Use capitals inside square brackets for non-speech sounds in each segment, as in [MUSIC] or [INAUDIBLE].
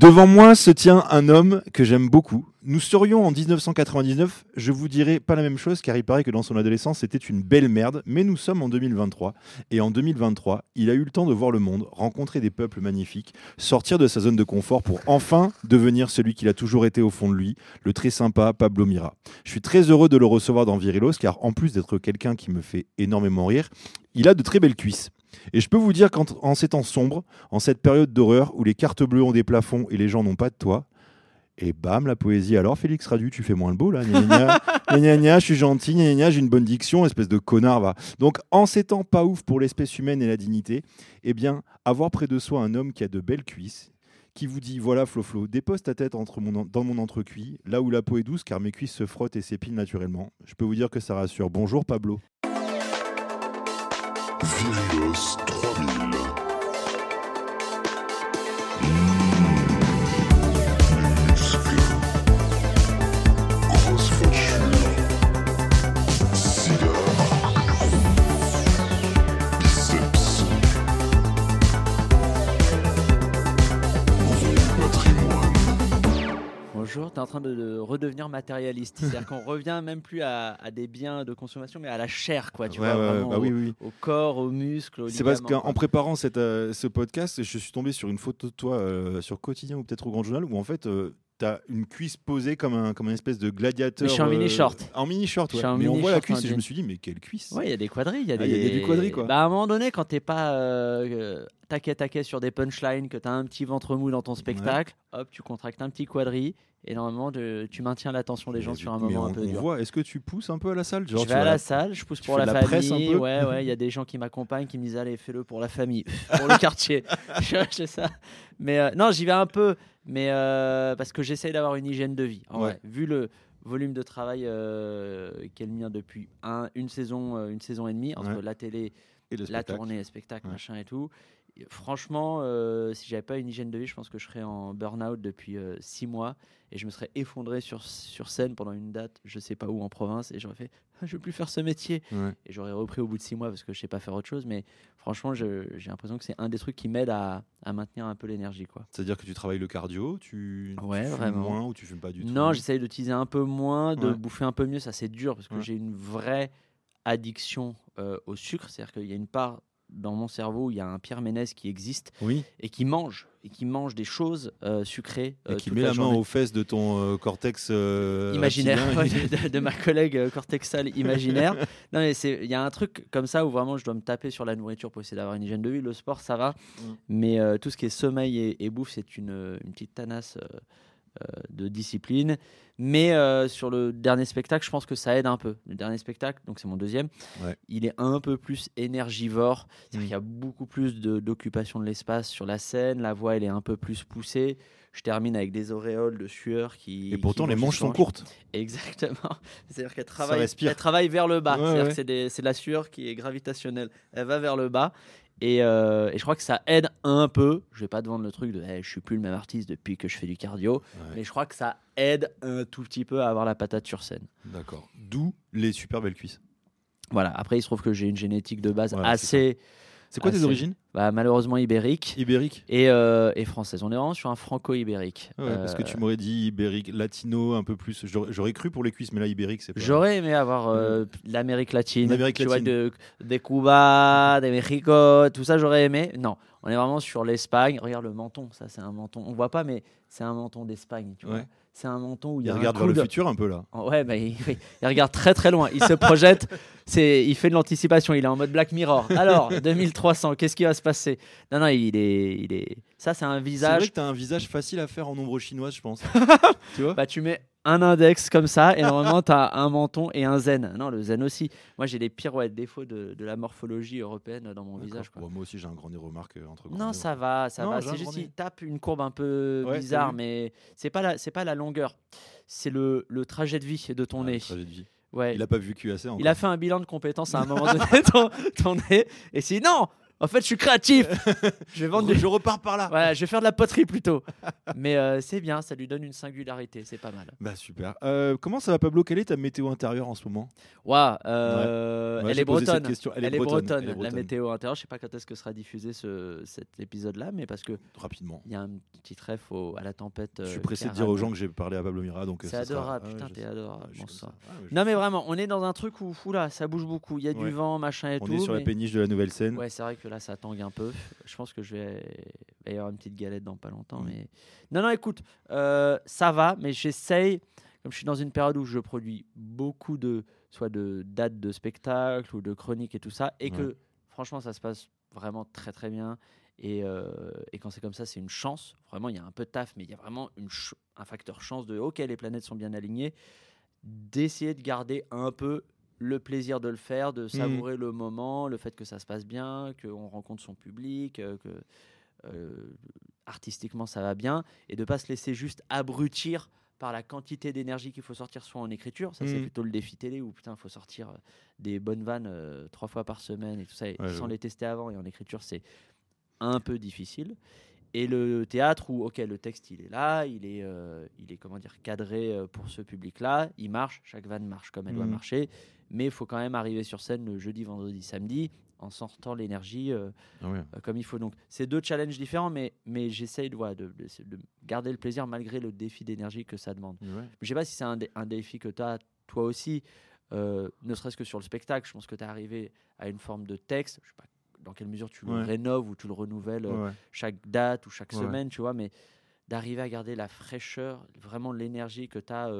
Devant moi se tient un homme que j'aime beaucoup. Nous serions en 1999, je vous dirais pas la même chose car il paraît que dans son adolescence c'était une belle merde, mais nous sommes en 2023 et en 2023, il a eu le temps de voir le monde, rencontrer des peuples magnifiques, sortir de sa zone de confort pour enfin devenir celui qu'il a toujours été au fond de lui, le très sympa Pablo Mira. Je suis très heureux de le recevoir dans Virilos car en plus d'être quelqu'un qui me fait énormément rire, il a de très belles cuisses. Et je peux vous dire qu'en ces temps sombres, en cette période d'horreur où les cartes bleues ont des plafonds et les gens n'ont pas de toit, et bam, la poésie. Alors, Félix Radu, tu fais moins le beau, là. Gna, gna, [LAUGHS] je suis gentil, gna, j'ai une bonne diction, espèce de connard, va. Donc, en ces temps pas ouf pour l'espèce humaine et la dignité, eh bien, avoir près de soi un homme qui a de belles cuisses, qui vous dit voilà Flo Flo, dépose ta tête entre mon, dans mon entrecuit, là où la peau est douce, car mes cuisses se frottent et s'épilent naturellement. Je peux vous dire que ça rassure. Bonjour Pablo. Virus 3000. Bonjour, tu es en train de, redevenir matérialiste. C'est-à-dire qu'on revient même plus à, des biens de consommation, mais à la chair, quoi. Tu vois, bah au, corps, aux muscles, aux C'est parce qu'en préparant cette, euh, ce podcast, je suis tombé sur une photo de toi euh, sur Quotidien ou peut-être au Grand Journal où en fait. Euh, tu as une cuisse posée comme un comme espèce de gladiateur. je suis en mini short. En mini short, ouais. Mais on voit la cuisse et je me suis dit mais quelle cuisse? Ouais, il y a des quadrilles, il y a, ah, des... du quadri quoi. Bah, à un moment donné quand t'es pas taquet taquet sur des punchlines, que tu as un petit ventre mou dans ton spectacle, hop, tu contractes un petit quadri et normalement tu maintiens l'attention des gens sur un moment un peu on Voit. Est-ce que tu pousses un peu à la salle Genre, Je vais à la salle, je pousse pour la, famille. Ouais, ouais, il y a [LAUGHS] des gens qui m'accompagnent, qui me disent allez, fais-le pour la famille, [LAUGHS] pour le quartier. [LAUGHS] je ça. Mais euh, non, j'y vais un peu, mais euh, parce que j'essaye d'avoir une hygiène de vie. vu le volume de travail euh, qu'est le mien depuis un, une saison, une saison et demie entre la télé, et la tournée, le spectacle, machin et tout franchement, euh, si j'avais pas une hygiène de vie, je pense que je serais en burn-out depuis euh, six mois et je me serais effondré sur, sur scène pendant une date, je sais pas où en province, et j'aurais fait ah, je veux plus faire ce métier. Et j'aurais repris au bout de six mois parce que je sais pas faire autre chose. Mais franchement, j'ai l'impression que c'est un des trucs qui m'aide à, à, maintenir un peu l'énergie. C'est-à-dire que tu travailles le cardio, tu, ouais, fumes moins ou tu fumes pas du tout? Non, j'essaye d'utiliser un peu moins, de bouffer un peu mieux. Ça, c'est dur parce que j'ai une vraie addiction euh, au sucre. C'est-à-dire qu'il y a une part dans mon cerveau, il y a un Pierre Ménès qui existe oui. et qui mange et qui mange des choses euh, succées. et euh, qui met la, main aux fesses de ton euh, cortex imaginaire, [LAUGHS] de, ma collègue cortexale imaginaire. [LAUGHS] non, mais il y a un truc comme ça où vraiment je dois me taper sur la nourriture pour essayer d'avoir une hygiène de vie. Le sport, ça va, mm. mais tout ce qui est sommeil et, et bouffe, c'est une, une, petite tanasse euh, de discipline. Mais euh, sur le dernier spectacle, je pense que ça aide un peu. Le dernier spectacle, donc c'est mon deuxième, il est un peu plus énergivore. Il y a beaucoup plus d'occupation de, l'espace sur la scène. La voix, elle est un peu plus poussée. Je termine avec des auréoles de sueur qui. Et pourtant, les manches sont courtes. [LAUGHS] Exactement. C'est-à-dire qu'elle travaille, elle travaille vers le bas. c'est de la sueur qui est gravitationnelle. Elle va vers le bas. Euh, et, je crois que ça aide un peu. Je vais pas te vendre le truc de je suis plus le même artiste depuis que je fais du cardio, mais je crois que ça aide un tout petit peu à avoir la patate sur scène. D'accord. D'où les super belles cuisses. Voilà. Après, il se trouve que j'ai une génétique de base assez c'est quoi tes origines bah, Malheureusement ibérique. Ibérique et, euh, et française. On est vraiment sur un franco-ibérique. Parce que tu m'aurais dit ibérique, latino, un peu plus. J'aurais cru pour les cuisses, mais là, ibérique, c'est pas. J'aurais aimé avoir euh, l'Amérique latine. L'Amérique latine. Vois, de, Cuba, des Mexico, tout ça, j'aurais aimé. Non, on est vraiment sur l'Espagne. Regarde le menton, ça, c'est un menton. On voit pas, mais c'est un menton d'Espagne. Tu vois c'est un menton où il, il regarde vers le futur un peu là. Ouais, bah, [LAUGHS] il, regarde très très loin. Il se projette. C'est, il fait de l'anticipation. Il est en mode Black Mirror. Alors, [LAUGHS] 2300, qu'est-ce qui va se passer? Non, non, il est, il est. Ça, c'est un visage. C'est vrai que t'as un visage facile à faire en ombre chinoise, je pense. [LAUGHS] tu vois? Bah, tu mets un index comme ça et normalement tu as un menton et un zen. Non, le zen aussi. Moi j'ai les pires ouais, défauts de, de, la morphologie européenne dans mon visage. Quoi. moi aussi j'ai un grand nez remarque euh, entre Non, ça va, ça va. C'est juste qu'il tape une courbe un peu bizarre, mais c'est pas la, c'est pas la longueur, c'est le, le, trajet de vie de ton ah, nez. Le trajet de vie. Ouais. Il a pas vécu assez. Encore. Il a fait un bilan de compétences à un moment donné, [LAUGHS] et si non, En fait, je suis créatif. [LAUGHS] je vais vendre. Je repars par là. Voilà, je vais faire de la poterie plutôt. [LAUGHS] Mais euh, c'est bien, ça lui donne une singularité, c'est pas mal. Bah super. Euh, comment ça va Pablo? Quelle est ta météo intérieure en ce moment? Waouh, euh, elle, est bretonne. Elle, est bretonne. La météo intérieure, je sais pas quand est-ce que sera diffusé ce, cet épisode-là, mais parce que rapidement. Il y a un petit trèfle à la tempête. Je suis pressé de dire aux gens que j'ai parlé à Pablo Mira, donc. C'est adorable, putain, t'es adorable. non mais vraiment, on est dans un truc où là, ça bouge beaucoup. Il y a du vent, machin et tout. On est sur la péniche de la Nouvelle Scène. Ouais, c'est vrai que là, ça tangue un peu. Je pense que je vais y avoir une petite galette dans pas longtemps. Mm. Mais non, non, écoute, euh, ça va, mais j'essaye. Comme je suis dans une période où je produis beaucoup de, soit de dates de spectacles ou de chroniques et tout ça, et que franchement, ça se passe vraiment très très bien. Et, euh, et, quand c'est comme ça, c'est une chance. Vraiment, il y a un peu de taf, mais il y a vraiment une un facteur chance de OK, les planètes sont bien alignées. D'essayer de garder un peu le plaisir de le faire, de mmh. savourer le moment, le fait que ça se passe bien, qu'on rencontre son public, euh, que euh, artistiquement ça va bien, et de pas se laisser juste abrutir par la quantité d'énergie qu'il faut sortir soit en écriture, ça c'est mmh. plutôt le défi télé où putain il faut sortir euh, des bonnes vannes trois fois par semaine et tout ça, sans les tester avant et en écriture c'est un peu difficile. Et le théâtre où, ok, le texte il est là, il est, il est comment dire cadré pour ce public-là, il marche, chaque vanne marche comme elle doit mmh. marcher, mais il faut quand même arriver sur scène le jeudi, vendredi, samedi en sortant l'énergie euh, ah euh, comme il faut. Donc, c'est deux challenges différents, mais, mais j'essaye de, de, de, garder le plaisir malgré le défi d'énergie que ça demande. Je ne sais pas si c'est un, un, défi que tu as toi aussi, euh, ne serait-ce que sur le spectacle. Je pense que tu es arrivé à une forme de texte. Je sais pas dans quelle mesure tu le rénoves ou tu le renouvelles chaque date ou chaque semaine, tu vois, mais d'arriver à garder la fraîcheur, vraiment l'énergie que tu as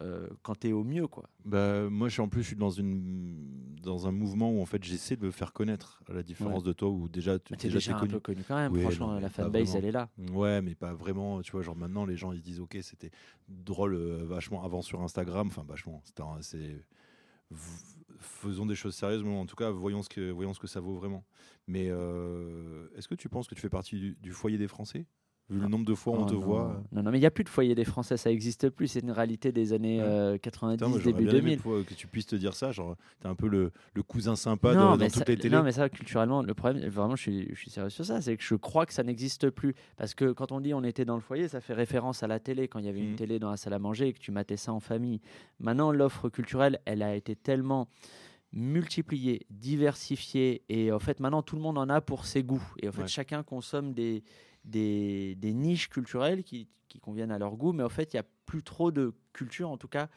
euh, quand tu es au mieux quoi. Bah, moi je suis en plus je suis dans une dans un mouvement où en fait j'essaie de me faire connaître à la différence de toi où déjà tu es déjà, un peu connu quand même franchement la fanbase elle est là. Ouais mais pas vraiment tu vois genre maintenant les gens ils disent OK c'était drôle euh, vachement avant sur Instagram enfin vachement c'est faisons des choses sérieuses mais en tout cas voyons ce que voyons ce que ça vaut vraiment. Mais euh, est-ce que tu penses que tu fais partie du foyer des Français? Vu le nombre de fois où on te voit. Non, non, mais il n'y a plus de foyer des Français, ça n'existe plus. C'est une réalité des années 90, euh, début 2000. que tu puisses te dire ça, genre, t'es un peu le, le, cousin sympa dans, toutes les télés. Non, mais ça, culturellement, le problème, vraiment, je suis, je suis sérieux sur ça, c'est que je crois que ça n'existe plus. Parce que quand on dit on était dans le foyer, ça fait référence à la télé, quand il y avait une mmh. télé dans la salle à manger et que tu matais ça en famille. Maintenant, l'offre culturelle, elle a été tellement multipliée, diversifiée, et en fait, maintenant, tout le monde en a pour ses goûts. Et en fait, chacun consomme des des, niches culturelles qui, conviennent à leur goût, mais en fait, il n'y a plus trop de culture, en tout cas,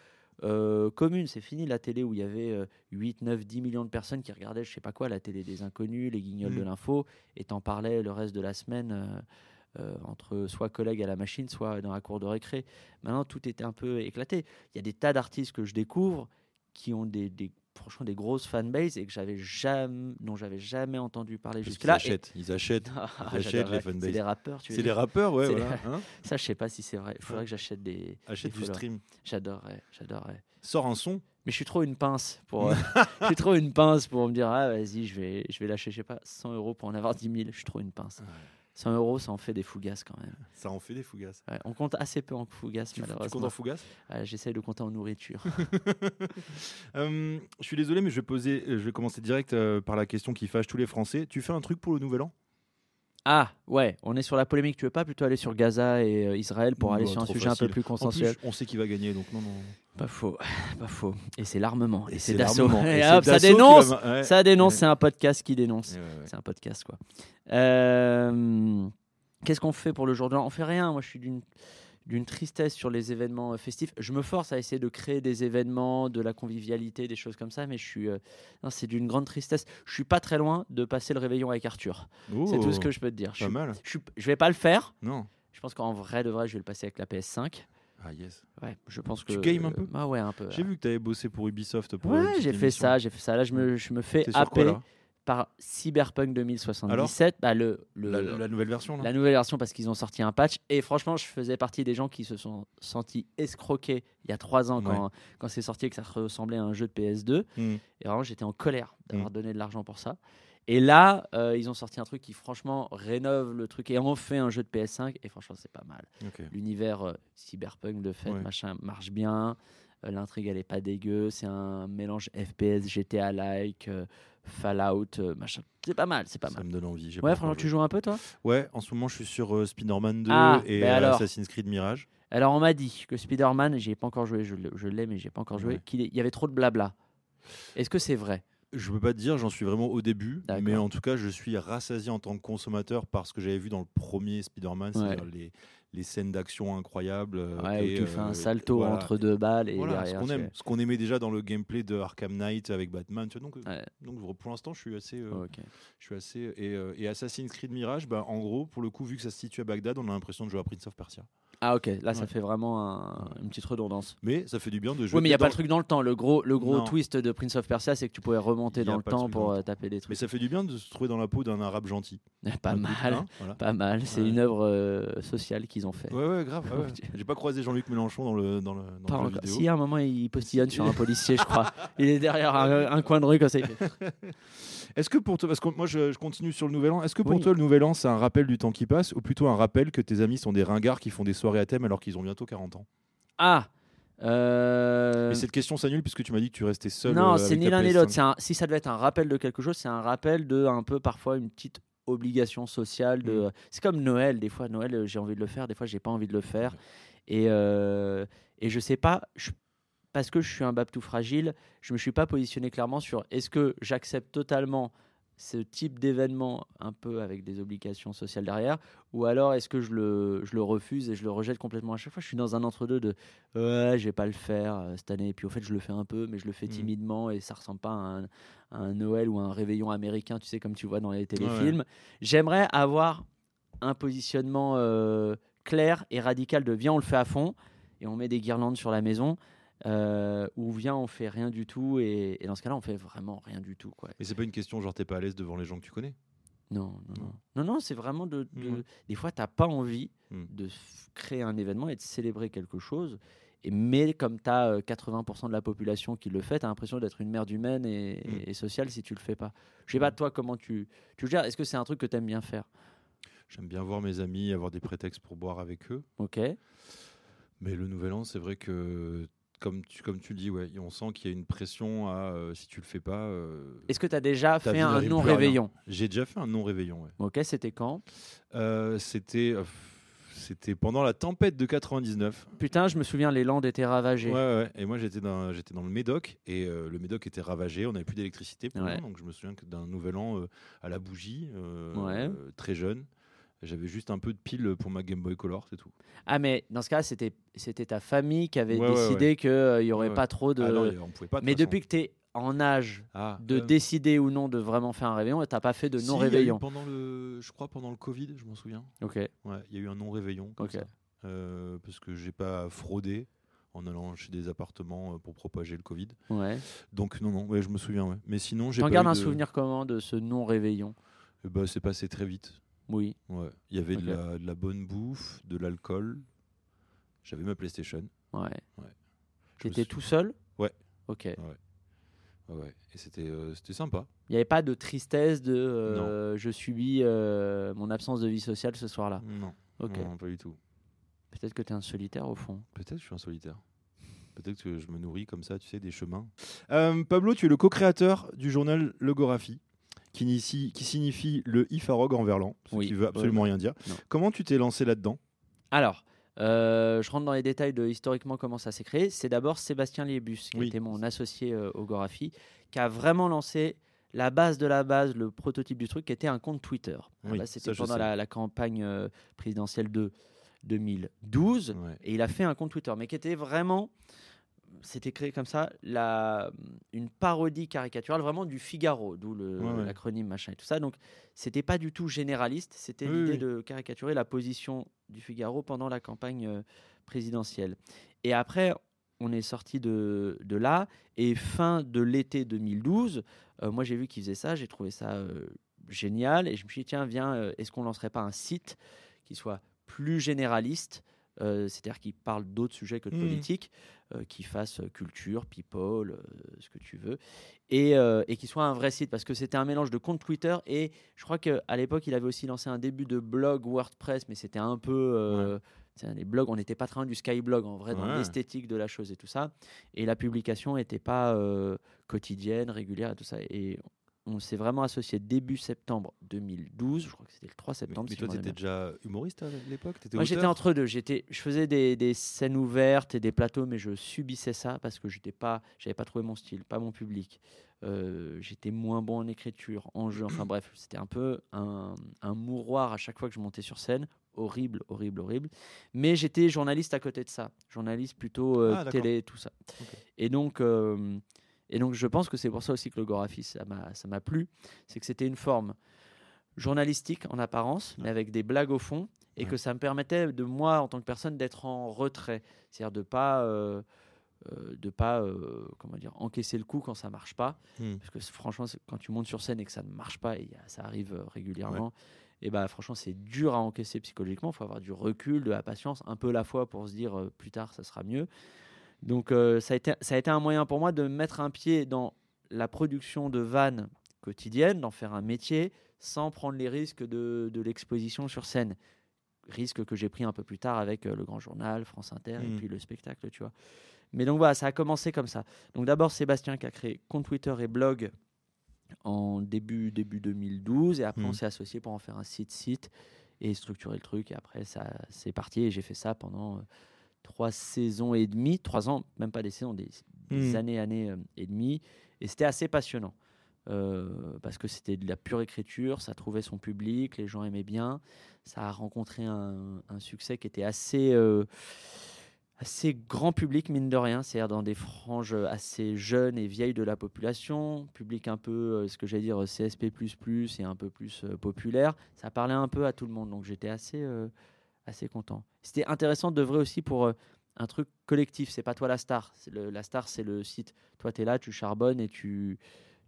euh, commune. C'est fini la télé où il y avait 8, 9, 10 millions de personnes qui regardaient, je sais pas quoi, la télé des inconnus, les guignols de mm. l'info, et t'en parlais le reste de la semaine. Euh, euh, entre soit collègues à la machine, soit dans la cour de récré. Maintenant, tout était un peu éclaté. Il y a des tas d'artistes que je découvre qui ont des, des franchement des grosses fanbases et que j'avais jamais, dont j'avais jamais entendu parler jusque-là. Ils achètent, ils [LAUGHS] achètent, ah, ils achètent les fanbases. C'est des rappeurs, tu C'est des rappeurs, ouais. Voilà. Hein [LAUGHS] ça, je sais pas si c'est vrai. Il faudrait que j'achète des. Achète du stream. J'adorerais, j'adorerais. Sors un son. Mais je suis trop une pince pour. [LAUGHS] je suis trop une pince pour me dire ah vas-y je vais je vais lâcher je sais pas 100 euros pour en avoir 10 000. Je suis trop une pince. 100 euros, ça en fait des fougasses quand même. Ça en fait des fougasses. on compte assez peu en fougasses, malheureusement. Tu comptes en fougasses? J'essaye de compter en nourriture. Euh, [LAUGHS] je suis désolé, mais je vais, poser, je vais commencer direct euh, par la question qui fâche tous les Français. Tu fais un truc pour le Nouvel An? Ah, ouais, on est sur la polémique. Tu veux pas plutôt aller sur Gaza et euh, Israël pour aller sur un sujet un peu plus consensuel? On sait qui va gagner, donc non, non. Pas faux, [SIGHS] pas faux. Et c'est l'armement. Et, c'est d'assaut. [LAUGHS] ça dénonce. Ça dénonce. C'est un podcast qui dénonce. C'est un podcast, quoi. Euh, qu'est-ce qu'on fait pour le jour de l'an? On fait rien. Moi, je suis d'une d'une tristesse sur les événements euh, festifs. Je me force à essayer de créer des événements, de la convivialité, des choses comme ça, mais je suis, euh, c'est d'une grande tristesse. Je suis pas très loin de passer le réveillon avec Arthur. c'est tout ce que je peux te dire. Pas je, mal. Je, je, vais pas le faire. Non. Je pense qu'en vrai de vrai, je vais le passer avec la PS5. Ah yes. Ouais, je pense que tu games un peu. Ah ouais, un peu. J'ai vu que tu avais bossé pour Ubisoft. Pour ouais, j'ai fait ça, j'ai fait ça. Là, je me, je me fais happer par Cyberpunk 2077. Bah, le, la, nouvelle version La nouvelle version parce qu'ils ont sorti un patch. Et franchement, je faisais partie des gens qui se sont sentis escroqués il y a trois ans quand, quand c'est sorti et que ça ressemblait à un jeu de PS2. Hmm. Et vraiment, j'étais en colère d'avoir hmm. donné de l'argent pour ça. Et là, euh, ils ont sorti un truc qui, franchement, rénove le truc et en fait un jeu de PS5. Et franchement, c'est pas mal. L'univers euh, cyberpunk de fait, machin, marche bien. Euh, l'intrigue, elle est pas dégueu. C'est un mélange FPS, GTA-like Fallout, machin. C'est pas mal, c'est pas ça mal. me donne envie. Ouais, franchement, tu joues un peu toi Ouais, en ce moment, je suis sur Spider-Man 2 ah, et ben Assassin's Creed Mirage. Alors, on m'a dit que Spider-Man, j'ai pas encore joué, je l'ai, mais j'ai pas encore joué, qu'il y avait trop de blabla. Est-ce que c'est vrai? Je peux pas te dire, j'en suis vraiment au début, mais en tout cas, je suis rassasié en tant que consommateur par ce que j'avais vu dans le premier Spider-Man, c'est-à-dire les, les scènes d'action incroyables. Euh, ouais, où tu fais un euh, salto entre deux balles et derrière. Ce qu'on aime, ce qu'on aimait déjà dans le gameplay de Arkham Knight avec Batman. Tu vois, donc, euh, donc pour l'instant, je suis assez, je suis assez et, et, Assassin's Creed Mirage, bah, en gros, pour le coup, vu que ça se situe à Bagdad, on a l'impression de jouer à Prince of Persia. Ah ok, là ça fait vraiment une petite redondance. Mais ça fait du bien de jouer. Oui, mais il n'y a pas le truc dans le temps. Le gros, le gros twist de Prince of Persia, c'est que tu pouvais remonter dans le temps pour taper des trucs. Mais ça fait du bien de se trouver dans la peau d'un arabe gentil. [LAUGHS] pas, mal, hein, pas mal, C'est une œuvre sociale qu'ils ont fait. Ouais, ouais, grave. [LAUGHS] J'ai pas croisé Jean-Luc Mélenchon dans le, dans le, dans le jeu vidéo. Si, à un moment, il postillonne sur un policier, je crois. [LAUGHS] Il est derrière un, coin de rue comme ça. Est-ce que pour toi, parce que moi je, continue sur le Nouvel An, est-ce que pour toi le Nouvel An c'est un rappel du temps qui passe ou plutôt un rappel que tes amis sont des ringards qui font des soirées à thème alors qu'ils ont bientôt 40 ans Ah euh... cette question s'annule puisque tu m'as dit que tu restais seul. Non, euh, c'est ni l'un ni l'autre. Si ça devait être un rappel de quelque chose, c'est un rappel de un peu parfois une petite obligation sociale. De... Mm. C'est comme Noël. Des fois, Noël, j'ai envie de le faire. Des fois, j'ai pas envie de le faire. Et, euh, et je sais pas, parce que je suis un Babtou fragile, je me suis pas positionné clairement sur est-ce que j'accepte totalement ce type d'événement un peu avec des obligations sociales derrière ou alors est-ce que je le, je le, refuse et je le rejette complètement à chaque fois? Je suis dans un entre-deux de ouais je vais pas le faire euh, cette année et puis au fait je le fais un peu mais je le fais mmh. timidement et ça ressemble pas à un, Noël ou un réveillon américain tu sais comme tu vois dans les téléfilms j'aimerais avoir un positionnement euh, clair et radical de viens, on le fait à fond et on met des guirlandes sur la maison. Euh, ou viens, on fait rien du tout et, dans ce cas-là, on fait vraiment rien du tout. Quoi. Mais c'est pas une question genre t'es pas à l'aise devant les gens que tu connais? Non, non, non. Non, non, c'est vraiment de, mmh. Des fois, t'as pas envie mmh. de créer un événement et de célébrer quelque chose. Et, mais comme tu as 80% de la population qui le fait, tu as l'impression d'être une merde humaine et, mmh. et, sociale si tu le fais pas. Je sais pas, toi, comment tu, tu gères? Est-ce que c'est un truc que tu aimes bien faire? J'aime bien voir mes amis, avoir des prétextes pour boire avec eux. Ok. Mais le nouvel an, c'est vrai que comme tu, comme tu le dis, ouais, on sent qu'il y a une pression à euh, si tu le fais pas. Euh, Est-ce que tu as déjà fait un non-réveillon J'ai déjà fait un non-réveillon. Ouais. Ok, c'était quand? Euh, C'était. c'était pendant la tempête de 99. Putain, je me souviens, les Landes étaient ravagées. Ouais, ouais. Et moi, j'étais dans, j'étais dans le Médoc et le Médoc était ravagé. On n'avait plus d'électricité. Donc, je me souviens que d'un nouvel an à la bougie, très jeune. J'avais juste un peu de pile pour ma Game Boy Color, c'est tout. Ah, mais dans ce cas, c'était c'était ta famille qui avait décidé qu'il n'y aurait pas trop de. Ah non, on pouvait pas, mais depuis que tu es en âge ah, de décider ou non de vraiment faire un réveillon, tu n'as pas fait de non-réveillon. pendant le, je crois pendant le Covid, je m'en souviens. Ok. Ouais, il y a eu un non-réveillon. Ok. Euh, parce que j'ai pas fraudé en allant chez des appartements euh, pour propager le Covid. Ouais. Donc non, non, ouais, je me souviens. Ouais. Mais sinon, j'ai. T'en gardes un souvenir comment de ce non-réveillon? Bah, C'est passé très vite. Oui. Ouais. Il y avait de, la, bonne bouffe, de l'alcool. J'avais ma PlayStation. Ouais. ouais. Tu étais tout seul? Ouais. Ok. Ouais. Ouais. Et c'était euh, sympa. Il n'y avait pas de tristesse de euh, je subis euh, mon absence de vie sociale ce soir-là? Non. Ok. Non, pas du tout. Peut-être que tu es un solitaire au fond. Peut-être que je suis un solitaire. Peut-être que je me nourris comme ça, tu sais, des chemins. Pablo, tu es le co-créateur du journal Logographie qui, qui signifie le Ifarog en verlan, ce qui veut absolument rien dire. Comment tu t'es lancé là-dedans? Alors, euh, je rentre dans les détails de historiquement comment ça s'est créé. C'est d'abord Sébastien Liebus, qui était mon associé euh, au Gorafi, qui a vraiment lancé la base de la base, le prototype du truc, qui était un compte Twitter. C'était pendant la, campagne euh, présidentielle de 2012. Et il a fait un compte Twitter, mais qui était vraiment c'était créé comme ça la, une parodie caricaturale vraiment du Figaro, d'où l'acronyme machin et tout ça. Donc c'était pas du tout généraliste, c'était l'idée de caricaturer la position du Figaro pendant la campagne euh, présidentielle. Et après, on est sorti de, de, là et fin de l'été 2012, euh, moi j'ai vu qu'ils faisaient ça, j'ai trouvé ça euh, génial et je me suis dit tiens viens, est-ce qu'on lancerait pas un site qui soit plus généraliste c'est-à-dire qui parle d'autres sujets que de mmh. politique, euh, qui fasse euh, culture, people, euh, ce que tu veux, et, et qui soit un vrai site, parce que c'était un mélange de compte Twitter, et je crois qu'à l'époque, il avait aussi lancé un début de blog WordPress, mais c'était un peu... Les blogs, on n'était pas très loin du Skyblog en vrai, dans l'esthétique de la chose et tout ça. Et la publication n'était pas quotidienne, régulière et tout ça. Et on s'est vraiment associé début septembre 2012. Je crois que c'était le 3 septembre. Mais, toi, tu étais déjà humoriste à l'époque? Moi, j'étais entre deux. J'étais, je faisais des, des, scènes ouvertes et des plateaux, mais je subissais ça parce que je n'avais pas, pas trouvé mon style, pas mon public. Euh, j'étais moins bon en écriture, en jeu. Enfin bref, c'était un peu un, un mouroir à chaque fois que je montais sur scène horrible, horrible, horrible. Mais j'étais journaliste à côté de ça, journaliste plutôt euh, ah, télé, tout ça. Et donc, euh, et donc, je pense que c'est pour ça aussi que le Gorafi, ça m'a plu, c'est que c'était une forme journalistique en apparence, mais avec des blagues au fond, et que ça me permettait de moi, en tant que personne, d'être en retrait, c'est-à-dire de pas euh, de pas comment dire encaisser le coup quand ça marche pas. Hmm. parce que franchement quand tu montes sur scène et que ça ne marche pas et ça arrive régulièrement et bah franchement c'est dur à encaisser psychologiquement, il faut avoir du recul, de la patience, un peu la fois pour se dire euh, plus tard ça sera mieux. Donc euh, ça, a été, ça a été un moyen pour moi de mettre un pied dans la production de vannes quotidiennes, d'en faire un métier, sans prendre les risques de, de l'exposition sur scène. Risque que j'ai pris un peu plus tard avec euh, le Grand Journal, France Inter et mmh. puis le spectacle, tu vois. Mais donc voilà, ça a commencé comme ça. Donc d'abord Sébastien qui a créé compte Twitter et blog en début, début 2012. Et après, on hmm. s'est associé pour en faire un site-site et structurer le truc. Et après, ça c'est parti. Et j'ai fait ça pendant euh, trois saisons et demie, trois ans, même pas des saisons, des, des hmm. années, années euh, et demie. Et c'était assez passionnant. Euh, parce que c'était de la pure écriture, ça trouvait son public, les gens aimaient bien, ça a rencontré un, un succès qui était assez assez grand public, mine de rien, c'est-à-dire dans des franges assez jeunes et vieilles de la population, public un peu, euh, ce que j'allais dire, CSP, et un peu plus euh, populaire. Ça parlait un peu à tout le monde, donc j'étais assez, euh, assez content. C'était intéressant de vrai aussi pour un truc collectif, c'est pas toi la star. Le, la star, c'est le site. Toi, tu es là, tu charbonnes et tu,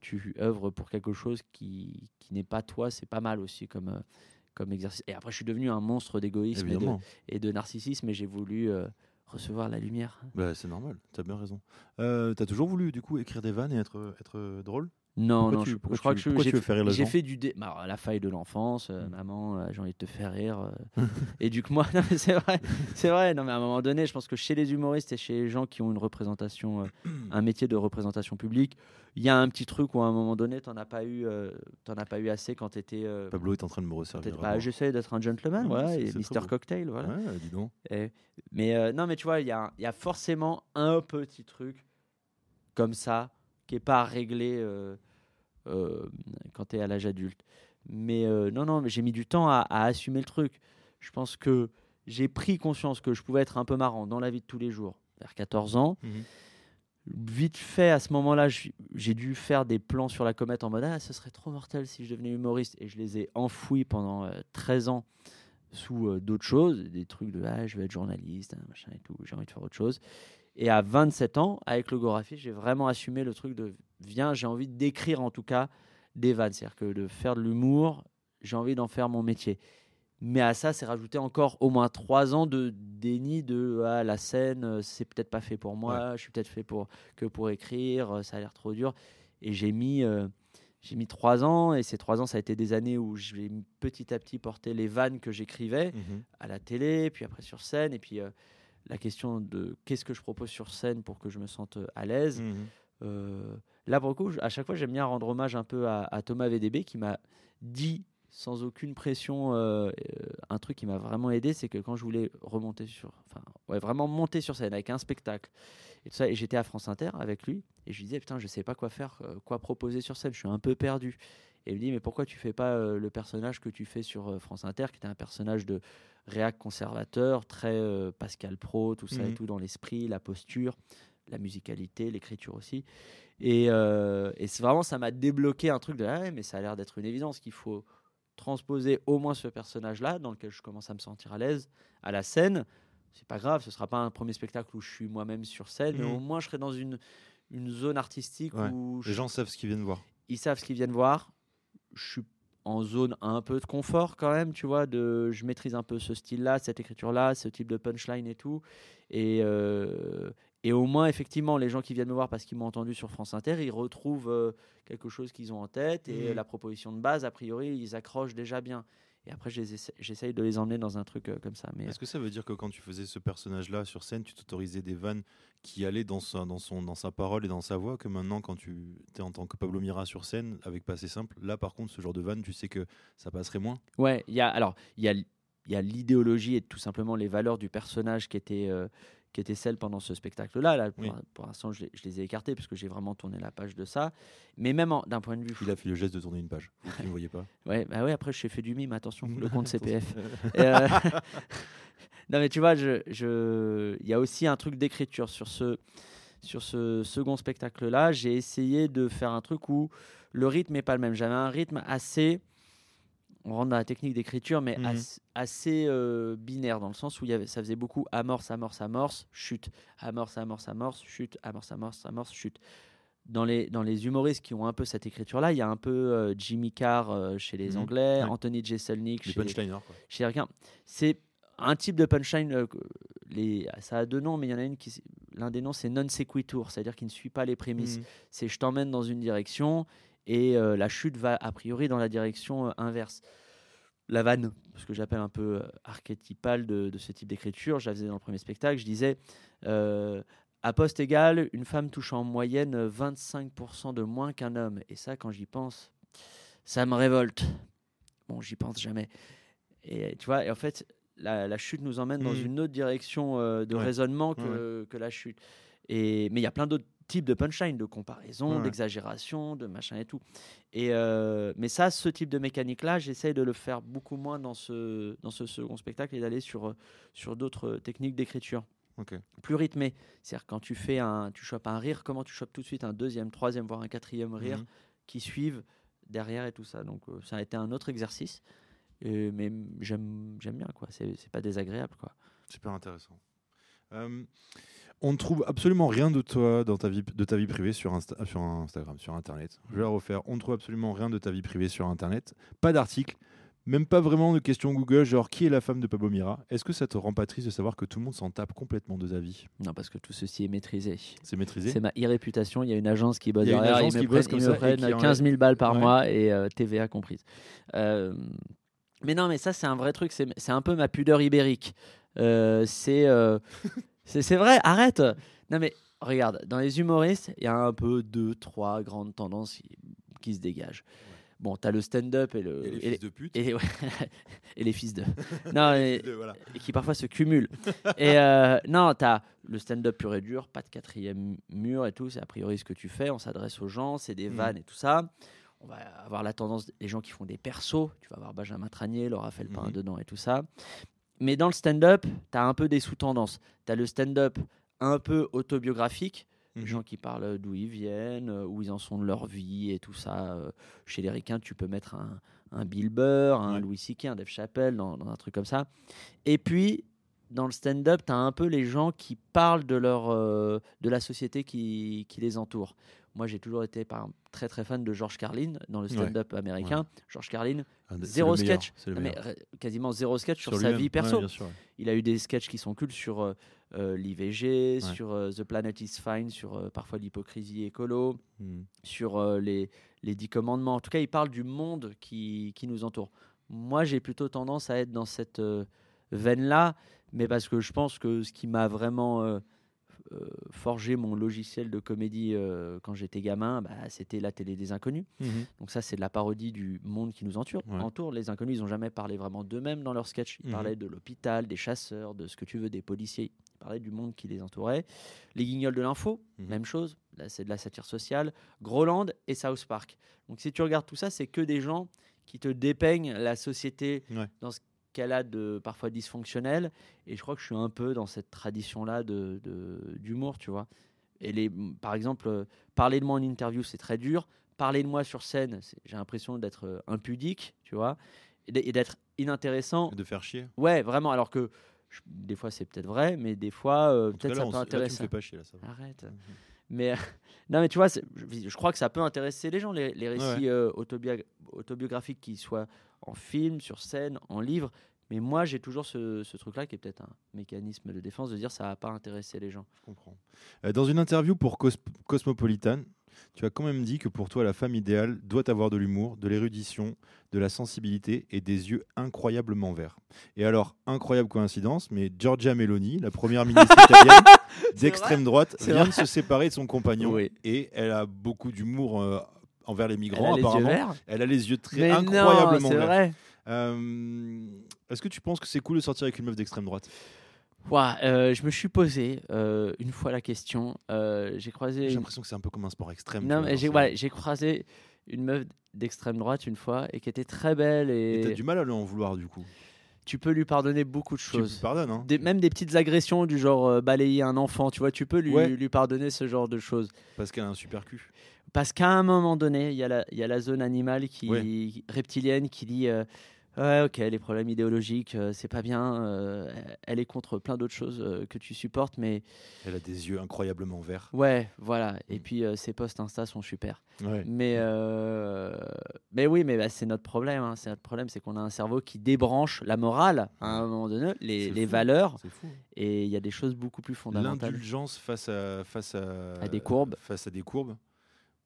tu œuvres pour quelque chose qui, qui n'est pas toi, c'est pas mal aussi comme, comme exercice. Et après, je suis devenu un monstre d'égoïsme et, de, narcissisme et j'ai voulu recevoir la lumière. Bah, c'est normal, tu as bien raison. Euh, tu as toujours voulu du coup écrire des vannes et être, être drôle? Non, non, je, crois que j'ai fait du dé... Bah, la faille de l'enfance, euh, mm. maman, euh, j'ai envie de te faire rire. [LAUGHS] Éduque-moi. [LAUGHS] c'est vrai, c'est vrai. Non, mais à un moment donné, je pense que chez les humoristes et chez les gens qui ont une représentation, un métier de représentation publique, il y a un petit truc où à un moment donné, tu n'en as pas eu, t'en as pas eu assez quand tu étais. Pablo est en train de me resservir. Bah, J'essaie d'être un gentleman, voilà, et Mister Cocktail, voilà. Ouais, dis donc. mais non, mais tu vois, il y a, y a forcément un petit truc comme ça qui n'est pas réglé euh, euh, quand tu es à l'âge adulte. Mais euh, non, non, mais j'ai mis du temps à, assumer le truc. Je pense que j'ai pris conscience que je pouvais être un peu marrant dans la vie de tous les jours, vers 14 ans. Mhm. Vite fait, à ce moment-là, j'ai dû faire des plans sur la comète en mode Ah, ce serait trop mortel si je devenais humoriste. Et je les ai enfouis pendant 13 ans sous d'autres choses, des trucs de Ah, je vais être journaliste, machin et tout, j'ai envie de faire autre chose. Et à 27 ans, avec le Gorafi, j'ai vraiment assumé le truc de viens, j'ai envie d'écrire en tout cas des vannes. C'est-à-dire que de faire de l'humour, j'ai envie d'en faire mon métier. Mais à ça, c'est rajouté encore au moins trois ans de déni de ah, la scène, euh, c'est peut-être pas fait pour moi, je suis peut-être fait pour, que pour écrire, euh, ça a l'air trop dur. Et j'ai mis, euh, j'ai mis trois ans, et ces trois ans, ça a été des années où j'ai petit à petit porté les vannes que j'écrivais mmh à la télé, puis après sur scène, et puis la question de qu'est-ce que je propose sur scène pour que je me sente euh, à l'aise. Mhm. Euh, là, pour le coup, à chaque fois, j'aime bien rendre hommage un peu à, Thomas VDB qui m'a dit sans aucune pression euh, un truc qui m'a vraiment aidé, c'est que quand je voulais remonter sur, enfin, ouais, vraiment monter sur scène avec un spectacle et tout ça, et j'étais à France Inter avec lui et je lui disais putain, je sais pas quoi faire, quoi proposer sur scène, je suis un peu perdu. Et il me dit mais pourquoi tu fais pas le personnage que tu fais sur France Inter, qui était un personnage de réac conservateur, très euh, Pascal Pro, tout ça et mhm. tout dans l'esprit, la posture, la musicalité, l'écriture aussi. Et, euh, et c'est vraiment, ça m'a débloqué un truc de ah mais ça a l'air d'être une évidence qu'il faut transposer au moins ce personnage-là, dans lequel je commence à me sentir à l'aise, à la scène. C'est pas grave, ce sera pas un premier spectacle où je suis moi-même sur scène, mais mhm. au moins je serai dans une, une zone artistique où. Les gens savent ce qu'ils viennent voir. Ils savent ce qu'ils viennent voir. Je suis en zone un peu de confort quand même, tu vois, de je maîtrise un peu ce style-là, cette écriture-là, ce type de punchline et tout. Et, euh, et au moins, effectivement, les gens qui viennent me voir parce qu'ils m'ont entendu sur France Inter, ils retrouvent euh, quelque chose qu'ils ont en tête et mmh. la proposition de base, a priori, ils accrochent déjà bien. Et après, j'essaye de les emmener dans un truc comme ça. Mais est-ce que ça veut dire que quand tu faisais ce personnage-là sur scène, tu t'autorisais des vannes qui allaient dans sa, dans, son, dans sa parole et dans sa voix, que maintenant, quand tu es en tant que Pablo Mira sur scène, avec Passé Simple, là, par contre, ce genre de vanne, tu sais que ça passerait moins? Ouais, y a, alors, il y a, y a l'idéologie et tout simplement les valeurs du personnage qui étaient qui était celle pendant ce spectacle-là. Là, pour, l'instant, je, les ai écartés puisque j'ai vraiment tourné la page de ça. Mais même d'un point de vue. Il a fait le geste de tourner une page. Vous ne [LAUGHS] voyez pas ouais, bah ouais, après, j'ai fait du mime, attention, le compte [LAUGHS] CPF. [LAUGHS] Euh, non, mais tu vois, il je, y a aussi un truc d'écriture sur ce, sur ce second spectacle-là. J'ai essayé de faire un truc où le rythme n'est pas le même. J'avais un rythme assez on rentre dans la technique d'écriture, mais mhm. assez, euh, binaire, dans le sens où y avait, ça faisait beaucoup amorce, amorce, amorce, chute, amorce, amorce, amorce, chute, amorce, amorce, amorce, chute. Dans les, dans les humoristes qui ont un peu cette écriture-là, il y a un peu euh, Jimmy Carr euh, chez les mhm. Anglais, Anthony Jeselnik chez, chez les C'est un type de punchline, les, ça a deux noms, mais il y en a une qui, l'un des noms, c'est non sequitur, c'est-à-dire qui ne suit pas les prémices. Mhm. C'est je t'emmène dans une direction et euh, la chute va a priori dans la direction euh, inverse. La vanne, ce que j'appelle un peu euh, archétypale de, ce type d'écriture, je la faisais dans le premier spectacle, je disais à poste égal, une femme touche en moyenne 25% de moins qu'un homme. Et ça, quand j'y pense, ça me révolte. Bon, j'y pense jamais. Et tu vois, et en fait, la, chute nous emmène dans mmh. une autre direction de raisonnement que, que, la chute. Et, mais il y a plein d'autres type de punchline, de comparaison, d'exagération, de machin et tout. Et euh, mais ça, ce type de mécanique-là, j'essaie de le faire beaucoup moins dans ce, dans ce second spectacle et d'aller sur, sur d'autres techniques d'écriture. Plus rythmé. C'est-à-dire quand tu fais un, tu chopes un rire, comment tu chopes tout de suite un deuxième, troisième, voire un quatrième rire mhm. qui suivent derrière et tout ça. Donc euh, ça a été un autre exercice, mais j'aime bien quoi. C'est pas désagréable quoi. Super intéressant. Euh, on ne trouve absolument rien de toi dans ta vie, de ta vie privée sur, sur Instagram, sur Internet. Je vais la refaire. On ne trouve absolument rien de ta vie privée sur Internet. Pas d'article, même pas vraiment de questions Google, genre qui est la femme de Pablo Mira? Est-ce que ça te rend pas triste de savoir que tout le monde s'en tape complètement de ta vie? Non, parce que tout ceci est maîtrisé. C'est maîtrisé? C'est ma e-réputation. Il y a une agence qui bosse derrière. Ils me prennent, 15 000 balles par mois et euh, TVA comprise. Euh, mais non, mais ça, c'est un vrai truc. C'est un peu ma pudeur ibérique. Euh, c'est [LAUGHS] C'est vrai, arrête. Non mais regarde, dans les humoristes, il y a un peu deux, trois grandes tendances qui, se dégagent. Bon, t'as le stand-up et le. Et les fils de pute. Et, les [LAUGHS] fils de. [LAUGHS] non, et, qui parfois se cumulent. et euh, non, t'as le stand-up pur et dur, pas de quatrième mur et tout. C'est a priori ce que tu fais. On s'adresse aux gens, c'est des mm. vannes et tout ça. On va avoir la tendance, les gens qui font des persos. Tu vas avoir Benjamin Tranier, Laura Felpin mm-hmm. dedans et tout ça. Mais dans le stand-up, tu as un peu des sous-tendances. Tu as le stand-up un peu autobiographique, les mhm. gens qui parlent d'où ils viennent, euh, où ils en sont de leur vie et tout ça. Euh, chez les ricains, tu peux mettre un, Bill Burr, un Louis C.K., un Dave Chappelle, dans, un truc comme ça. Et puis, dans le stand-up, tu as un peu les gens qui parlent de, leur, euh, de la société qui, qui les entoure. Moi, j'ai toujours été par, très très fan de George Carlin dans le stand-up américain. George Carlin, zéro sketch, mais, quasiment zéro sketch sur, sa vie perso. il a eu des sketchs qui sont cultes sur euh, euh, l'IVG, sur euh, The Planet is Fine, sur parfois l'hypocrisie écolo, hmm. sur les, les dix commandements. En tout cas, il parle du monde qui, qui nous entoure. Moi, j'ai plutôt tendance à être dans cette veine-là, mais parce que je pense que ce qui m'a vraiment forger mon logiciel de comédie euh, quand j'étais gamin, bah, c'était la télé des inconnus. Mhm. Donc ça, c'est de la parodie du monde qui nous entoure. entoure. Les inconnus, ils n'ont jamais parlé vraiment d'eux-mêmes dans leur sketch. Ils mhm. parlaient de l'hôpital, des chasseurs, de ce que tu veux, des policiers. Ils parlaient du monde qui les entourait. Les guignols de l'info, mhm. même chose. Là, c'est de la satire sociale. Groland et South Park. Donc si tu regardes tout ça, c'est que des gens qui te dépeignent la société dans ce qu'elle a de parfois dysfonctionnel. Et je crois que je suis un peu dans cette tradition-là d'humour, de, d'humour tu vois. Et les, par exemple, euh, parler de moi en interview, c'est très dur. Parler de moi sur scène, j'ai l'impression d'être euh, impudique, tu vois, et d'être inintéressant. De faire chier. Ouais, vraiment. Alors que des fois, c'est peut-être vrai, mais des fois, euh, peut-être ça peut intéresser. pas chier, là, ça Arrête. Mhm. Mais [LAUGHS] non, mais tu vois, je, crois que ça peut intéresser les gens, les, récits autobiographiques qui soient en film, sur scène, en livre. Mais moi, j'ai toujours ce, truc-là qui est peut-être un mécanisme de défense de dire ça va pas intéresser les gens. Je comprends. Euh, dans une interview pour Cosmopolitan, Tu as quand même dit que pour toi, la femme idéale doit avoir de l'humour, de l'érudition, de la sensibilité et des yeux incroyablement verts. Et alors, incroyable coïncidence, mais Giorgia Meloni, la première ministre [LAUGHS] italienne d'extrême droite, vient de se séparer de son compagnon et elle a beaucoup d'humour euh, envers les migrants, apparemment. Elle a les yeux très incroyablement verts. Vrai. Euh, est-ce que tu penses que c'est cool de sortir avec une meuf d'extrême droite? Euh, je me suis posé euh, une fois la question. j'ai croisé. J'ai l'impression que c'est un peu comme un sport extrême. Non, mais j'ai croisé une meuf d'extrême droite une fois et qui était très belle. Et t'as du mal à lui en vouloir du coup. Tu peux lui pardonner beaucoup de choses. Tu pardonnes, hein. même des petites agressions du genre balayer un enfant, tu vois, tu peux lui, lui pardonner ce genre de choses. Parce qu'elle a un super cul. Parce qu'à un moment donné, il y, a la, y a la zone animale qui, reptilienne qui dit Ouais, ok, les problèmes idéologiques, euh, c'est pas bien. Euh, elle est contre plein d'autres choses euh, que tu supportes, mais. Elle a des yeux incroyablement verts. Ouais, voilà. Et mm. puis ses posts Insta sont super. Mais, mais oui, mais bah, c'est notre problème. Hein. C'est notre problème, c'est qu'on a un cerveau qui débranche la morale à un moment donné, les, les valeurs. Fou. Et il y a des choses beaucoup plus fondamentales. L'indulgence face à, face à, à des courbes. Face à des courbes.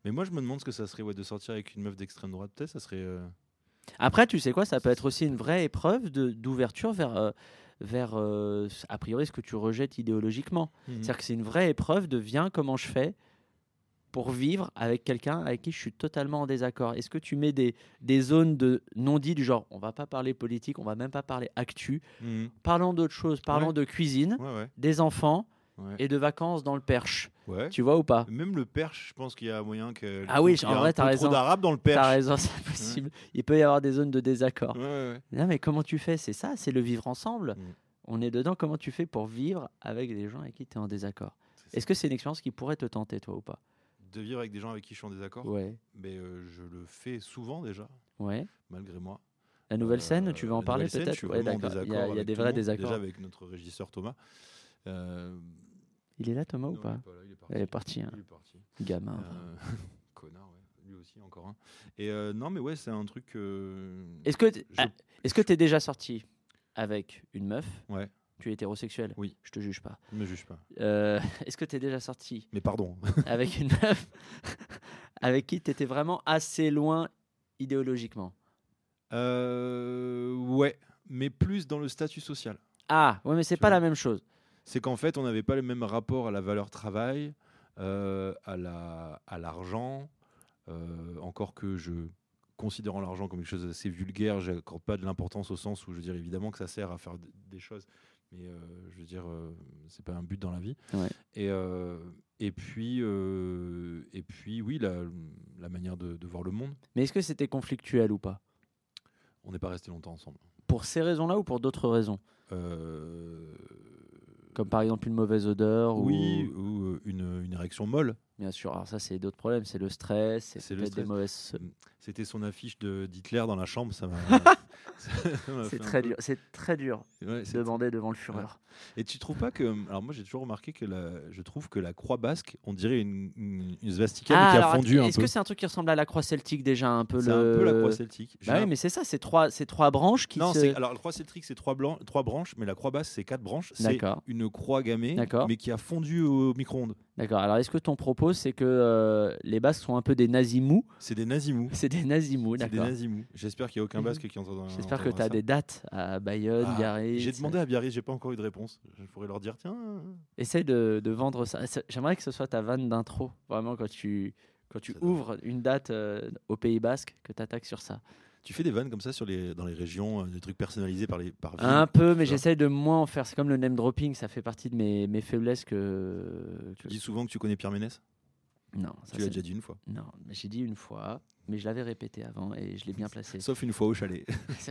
Mais moi, je me demande ce que ça serait ouais, de sortir avec une meuf d'extrême droite. Peut-être ça serait. Après, tu sais quoi, ça peut être aussi une vraie épreuve d'ouverture vers, euh, vers euh, a priori, ce que tu rejettes idéologiquement. Mhm. C'est-à-dire que c'est une vraie épreuve de viens, comment je fais pour vivre avec quelqu'un avec qui je suis totalement en désaccord Est-ce que tu mets des, des zones de non-dit du genre on va pas parler politique, on va même pas parler actu, mhm. parlons d'autres choses, parlons de cuisine, des enfants, et de vacances dans le Perche. Tu vois ou pas? Même le Perche, je pense qu'il y a moyen que. Ah oui, en vrai, t'as raison. trop d'arabes dans le Perche. T'as raison, [LAUGHS] c'est possible. Il peut y avoir des zones de désaccord. non, mais comment tu fais? C'est ça, c'est le vivre ensemble. Mm. On est dedans. Comment tu fais pour vivre avec des gens avec qui tu es en désaccord? Est-ce que c'est une expérience qui pourrait te tenter, toi ou pas? De vivre avec des gens avec qui je suis en désaccord? Ouais. Mais euh, je le fais souvent déjà. Ouais. Malgré moi. La nouvelle scène, tu veux en parler peut-être? Il y a, y a des vrais désaccords. Déjà avec notre régisseur Thomas. Euh, il est là, Thomas, ou pas, il, est parti. Hein. Gamin. Euh, [LAUGHS] connard, ouais. Lui aussi, encore un. Et euh, non, mais ouais, c'est un truc. Est-ce que ah, est-ce que t'es déjà sorti avec une meuf Ouais. Tu es hétérosexuel Oui. Je te juge pas. Ne me juge pas. Euh, est-ce que tu es déjà sorti Mais pardon. [LAUGHS] avec une meuf [LAUGHS] avec qui tu étais vraiment assez loin idéologiquement Ouais, mais plus dans le statut social. Ah, ouais, mais c'est pas la même chose c'est qu'en fait, on n'avait pas le même rapport à la valeur travail, euh, à l'argent, euh, encore que je, considérant l'argent comme quelque chose d'assez vulgaire, je n'accorde pas de l'importance au sens où je veux dire évidemment que ça sert à faire des choses, mais euh, je veux dire, c'est pas un but dans la vie. Et, et, puis, et puis, oui, la, la manière de, de, voir le monde. Mais est-ce que c'était conflictuel ou pas? On n'est pas resté longtemps ensemble. Pour ces raisons-là ou pour d'autres raisons? Comme par exemple une mauvaise odeur Oui, ou, euh, une, une, érection molle. Bien sûr, alors ça c'est d'autres problèmes, c'est le stress, c'est peut-être des mauvaises... C'était son affiche d'Hitler dans la chambre, ça m'a... [LAUGHS] c'est très, dur, c'est très dur de demander devant le Führer. Et tu trouves pas que... Alors moi j'ai toujours remarqué que la, je trouve que la croix basque, on dirait une, une, svastika ah, qui a fondu un peu. Est-ce que c'est un truc qui ressemble à la croix celtique déjà un peu C'est un peu la croix celtique. Bah oui, mais c'est ça, c'est trois, trois branches qui Non, alors la croix celtique c'est trois, trois branches, mais la croix basque c'est quatre branches. C'est une croix gammée, mais qui a fondu au micro-ondes. D'accord. Alors, est-ce que ton propos, c'est que euh, les Basques sont un peu des nazimous C'est des nazimous. C'est des nazimous, d'accord. C'est des nazimous. J'espère qu'il n'y a aucun Basque qui entend dans J'espère que tu as des dates à Bayonne, ah, Biarritz. J'ai demandé à Biarritz, j'ai pas encore eu de réponse. Je pourrais leur dire, tiens. Essaye de, de vendre ça. J'aimerais que ce soit ta vanne d'intro, vraiment, quand tu, quand tu ouvres une date euh, au Pays Basque, que tu attaques sur ça. Tu fais des vannes comme ça sur les, dans les régions, euh, des trucs personnalisés par les par Un peu, mais j'essaye de moins en faire. C'est comme le name dropping, ça fait partie de mes, mes faiblesses que. Tu dis souvent que tu connais Pierre Ménès? Non. Ça tu l'as déjà dit une fois Non, mais j'ai dit une fois, mais je l'avais répété avant et je l'ai bien [LAUGHS] placé. Sauf une fois au chalet. [LAUGHS]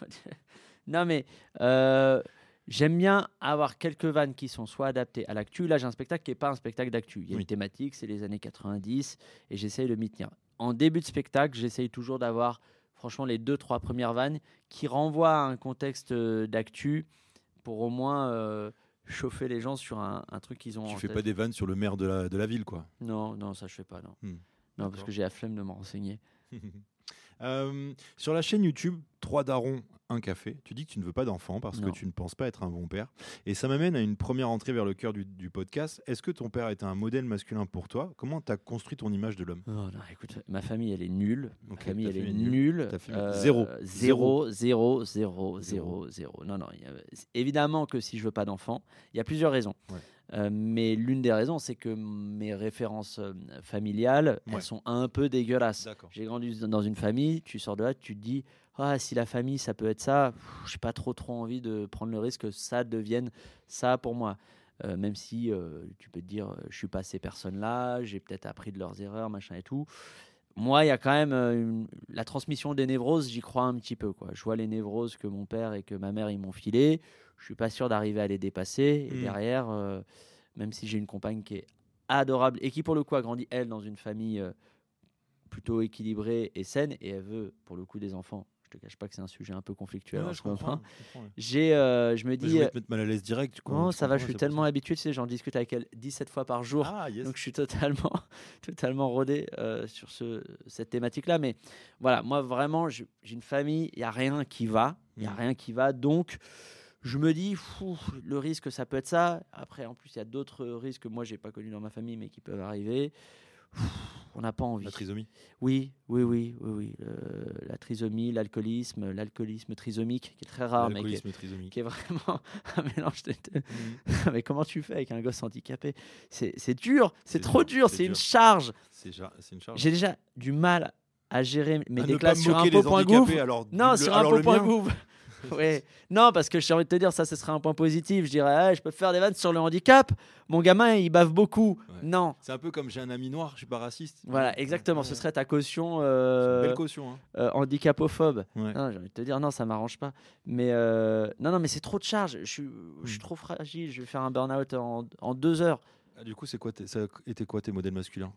[LAUGHS] non, mais. Euh, J'aime bien avoir quelques vannes qui sont soit adaptées à l'actu. Là, j'ai un spectacle qui n'est pas un spectacle d'actu. Il y a une thématique, c'est les années 90, et j'essaye de m'y tenir en début de spectacle, j'essaye toujours d'avoir, franchement, les deux, trois premières vannes qui renvoient à un contexte euh, d'actu pour au moins euh, chauffer les gens sur un, truc qu'ils ont. Tu en fais pas des vannes sur le maire de la, de la ville, quoi Non, non, ça je fais pas, non. Hmm. Non, parce que j'ai la flemme de m'en renseigner. [LAUGHS] sur la chaîne YouTube, Trois darons un café. Tu dis que tu ne veux pas d'enfant parce que tu ne penses pas être un bon père. Et ça m'amène à une première entrée vers le cœur du, podcast. Est-ce que ton père était un modèle masculin pour toi? Comment tu as construit ton image de l'homme? Oh écoute, ma famille, elle est nulle. Ma famille, elle est nulle. Euh, zéro. Zéro, zéro, zéro, zéro, zéro. Non, non. évidemment que si je veux pas d'enfant, il y a plusieurs raisons. Euh, mais l'une des raisons, c'est que mes références euh, familiales, elles sont un peu dégueulasses. J'ai grandi dans une famille, tu sors de là, tu te dis, ah, si la famille, ça peut être ça, je n'ai pas trop, trop envie de prendre le risque que ça devienne ça pour moi. Euh, même si tu peux te dire, je suis pas ces personnes-là, j'ai peut-être appris de leurs erreurs, machin et tout. Moi, il y a quand même la transmission des névroses, j'y crois un petit peu. Quoi. Je vois les névroses que mon père et que ma mère ils m'ont filé. Je suis pas sûr d'arriver à les dépasser. Et mmh. derrière, même si j'ai une compagne qui est adorable et qui pour le coup a grandi elle dans une famille plutôt équilibrée et saine, et elle veut pour le coup des enfants je te cache pas que c'est un sujet un peu conflictuel ce moment. J'ai, euh, je me dis. je vais te mettre mal à l'aise direct. non, ça va, je suis tellement habitué, tu sais, j'en discute avec elle 17 fois par jour. Ah, donc je suis totalement, [LAUGHS] totalement rodé euh, sur ce, cette thématique-là. Mais voilà, moi vraiment, j'ai une famille, il n'y a rien qui va. Il n'y a mm. rien qui va. Donc je me dis, fou, le risque, ça peut être ça. Après, en plus, il y a d'autres risques que moi, j'ai pas connus dans ma famille, mais qui peuvent arriver on n'a pas envie. La trisomie Oui, oui, oui, oui, oui. la trisomie, l'alcoolisme, l'alcoolisme trisomique, qui est très rare, mais qui qui est, vraiment [LAUGHS] un mélange de. Mhm. mais comment tu fais avec un gosse handicapé? C'est dur, c'est trop dur, c'est une charge. C'est une charge. J'ai déjà du mal à gérer mes déclassés sur un pot point Non, sur un pot point [LAUGHS] ouais. Non, parce que j'ai envie de te dire, ça, ce serait un point positif. Je dirais, je peux faire des vannes sur le handicap. Mon gamin, il bave beaucoup. Non. C'est un peu comme j'ai un ami noir, je suis pas raciste. Voilà, exactement. Ce serait ta caution. Euh, belle caution. Hein. Euh, handicapophobe. j'ai envie de te dire, non, ça m'arrange pas. Mais euh, non, non, mais c'est trop de charge. Je suis, je suis hmm. trop fragile. Je vais faire un burn-out en, en deux heures. Ah, du coup, c'est quoi ça était quoi tes modèles masculins?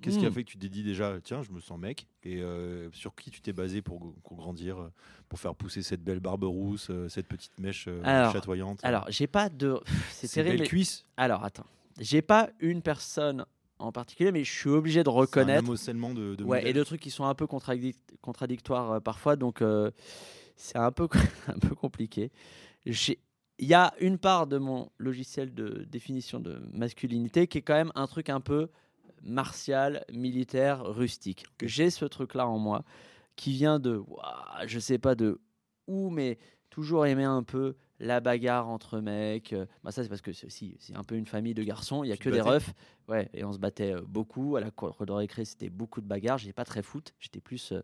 Qu'est-ce qui a hmm. fait que tu t'es dit déjà, tiens, je me sens mec Et euh, sur qui tu t'es basé pour, grandir, euh, pour faire pousser cette belle barbe rousse, euh, cette petite mèche chatoyante Alors, j'ai pas de. C'est terrible. Belle cuisse Alors, attends. J'ai pas une personne en particulier, mais je suis obligé de reconnaître. Un de, de ouais, et de trucs qui sont un peu contradictoires parfois, donc c'est un peu, [LAUGHS] un peu compliqué. Il y a une part de mon logiciel de définition de masculinité qui est quand même un truc un peu martial, militaire, rustique. J'ai ce truc-là en moi qui vient de, je sais pas de où, mais toujours aimer un peu la bagarre entre mecs. Bah ça, c'est parce que c'est c'est un peu une famille de garçons. Il y a que des refs. Ouais, et on se battait euh, beaucoup. À la cour de récré, c'était beaucoup de bagarres. J'étais pas très foot. J'étais plus euh,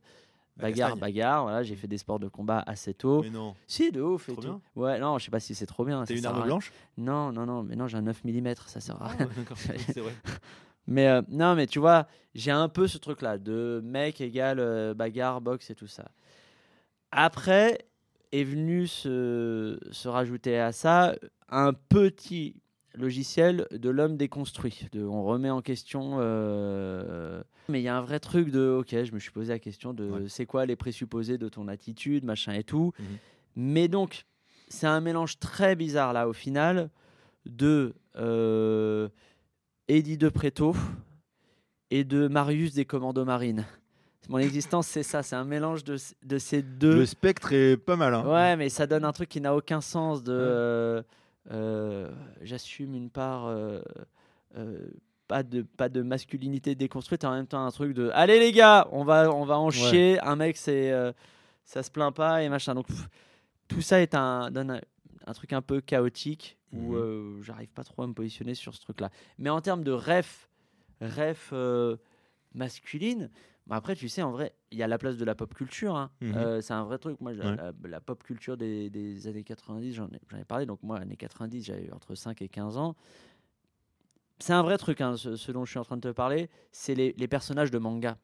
bagarre, bagarre. Voilà, j'ai fait des sports de combat assez tôt. Mais non. Si, de ouf. Et tout. Ouais, non, je sais pas si c'est trop bien. T'as une arme blanche? Non, non, non. Mais non, j'ai un 9 mm. Ça sert à ah rien. c'est vrai. [LAUGHS] Mais euh, non, mais tu vois, j'ai un peu ce truc-là de mec égale euh, bagarre, boxe et tout ça. Après est venu se, se rajouter à ça un petit logiciel de l'homme déconstruit. De, on remet en question. Euh, mais il y a un vrai truc de ok, je me suis posé la question de c'est quoi les présupposés de ton attitude, machin et tout. Mhm. Mais donc, c'est un mélange très bizarre là au final de Eddie de Préto et de Marius des Commandos Marines. Mon existence, c'est ça, c'est un mélange de, de, ces deux. Le spectre est pas mal. Hein. Ouais, mais ça donne un truc qui n'a aucun sens. De, euh, euh, j'assume une part, euh, pas de pas de masculinité déconstruite, en même temps un truc de, allez les gars, on va on va en chier. Un mec, c'est ça se plaint pas et machin. Donc tout ça est un donne un truc un peu chaotique où mhm. euh, j'arrive pas trop à me positionner sur ce truc-là. Mais en termes de ref, ref euh, masculine, bah, après, tu sais, en vrai, il y a la place de la pop culture. Hein. Mhm. Euh, c'est un vrai truc. Moi, la, pop culture des, années 90, j'en ai, ai, parlé. Donc, moi, années 90, j'avais entre 5 et 15 ans. C'est un vrai truc, hein, ce, dont je suis en train de te parler. C'est les, personnages de manga.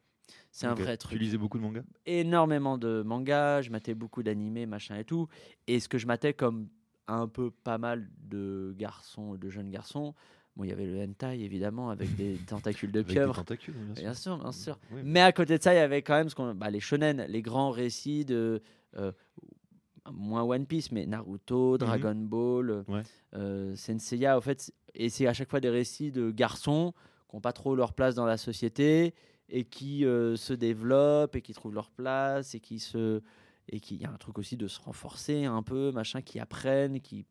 C'est un vrai truc. Tu lisais beaucoup de manga? Énormément de manga. Je matais beaucoup d'animés, machin et tout. Et ce que je matais comme un peu pas mal de garçons, de jeunes garçons. Bon, il y avait le hentai évidemment avec des [LAUGHS] tentacules de pieuvre. bien, sûr. bien sûr, Mais à côté de ça, il y avait quand même ce qu'on, bah, les shonen, les grands récits de euh, moins One Piece, mais Naruto, mhm. Dragon Ball, euh, Senseiya. En fait, et c'est à chaque fois des récits de garçons qui n'ont pas trop leur place dans la société et qui euh, se développent et qui trouvent leur place et qui se et qui y a un truc aussi de se renforcer un peu machin qui apprennent qui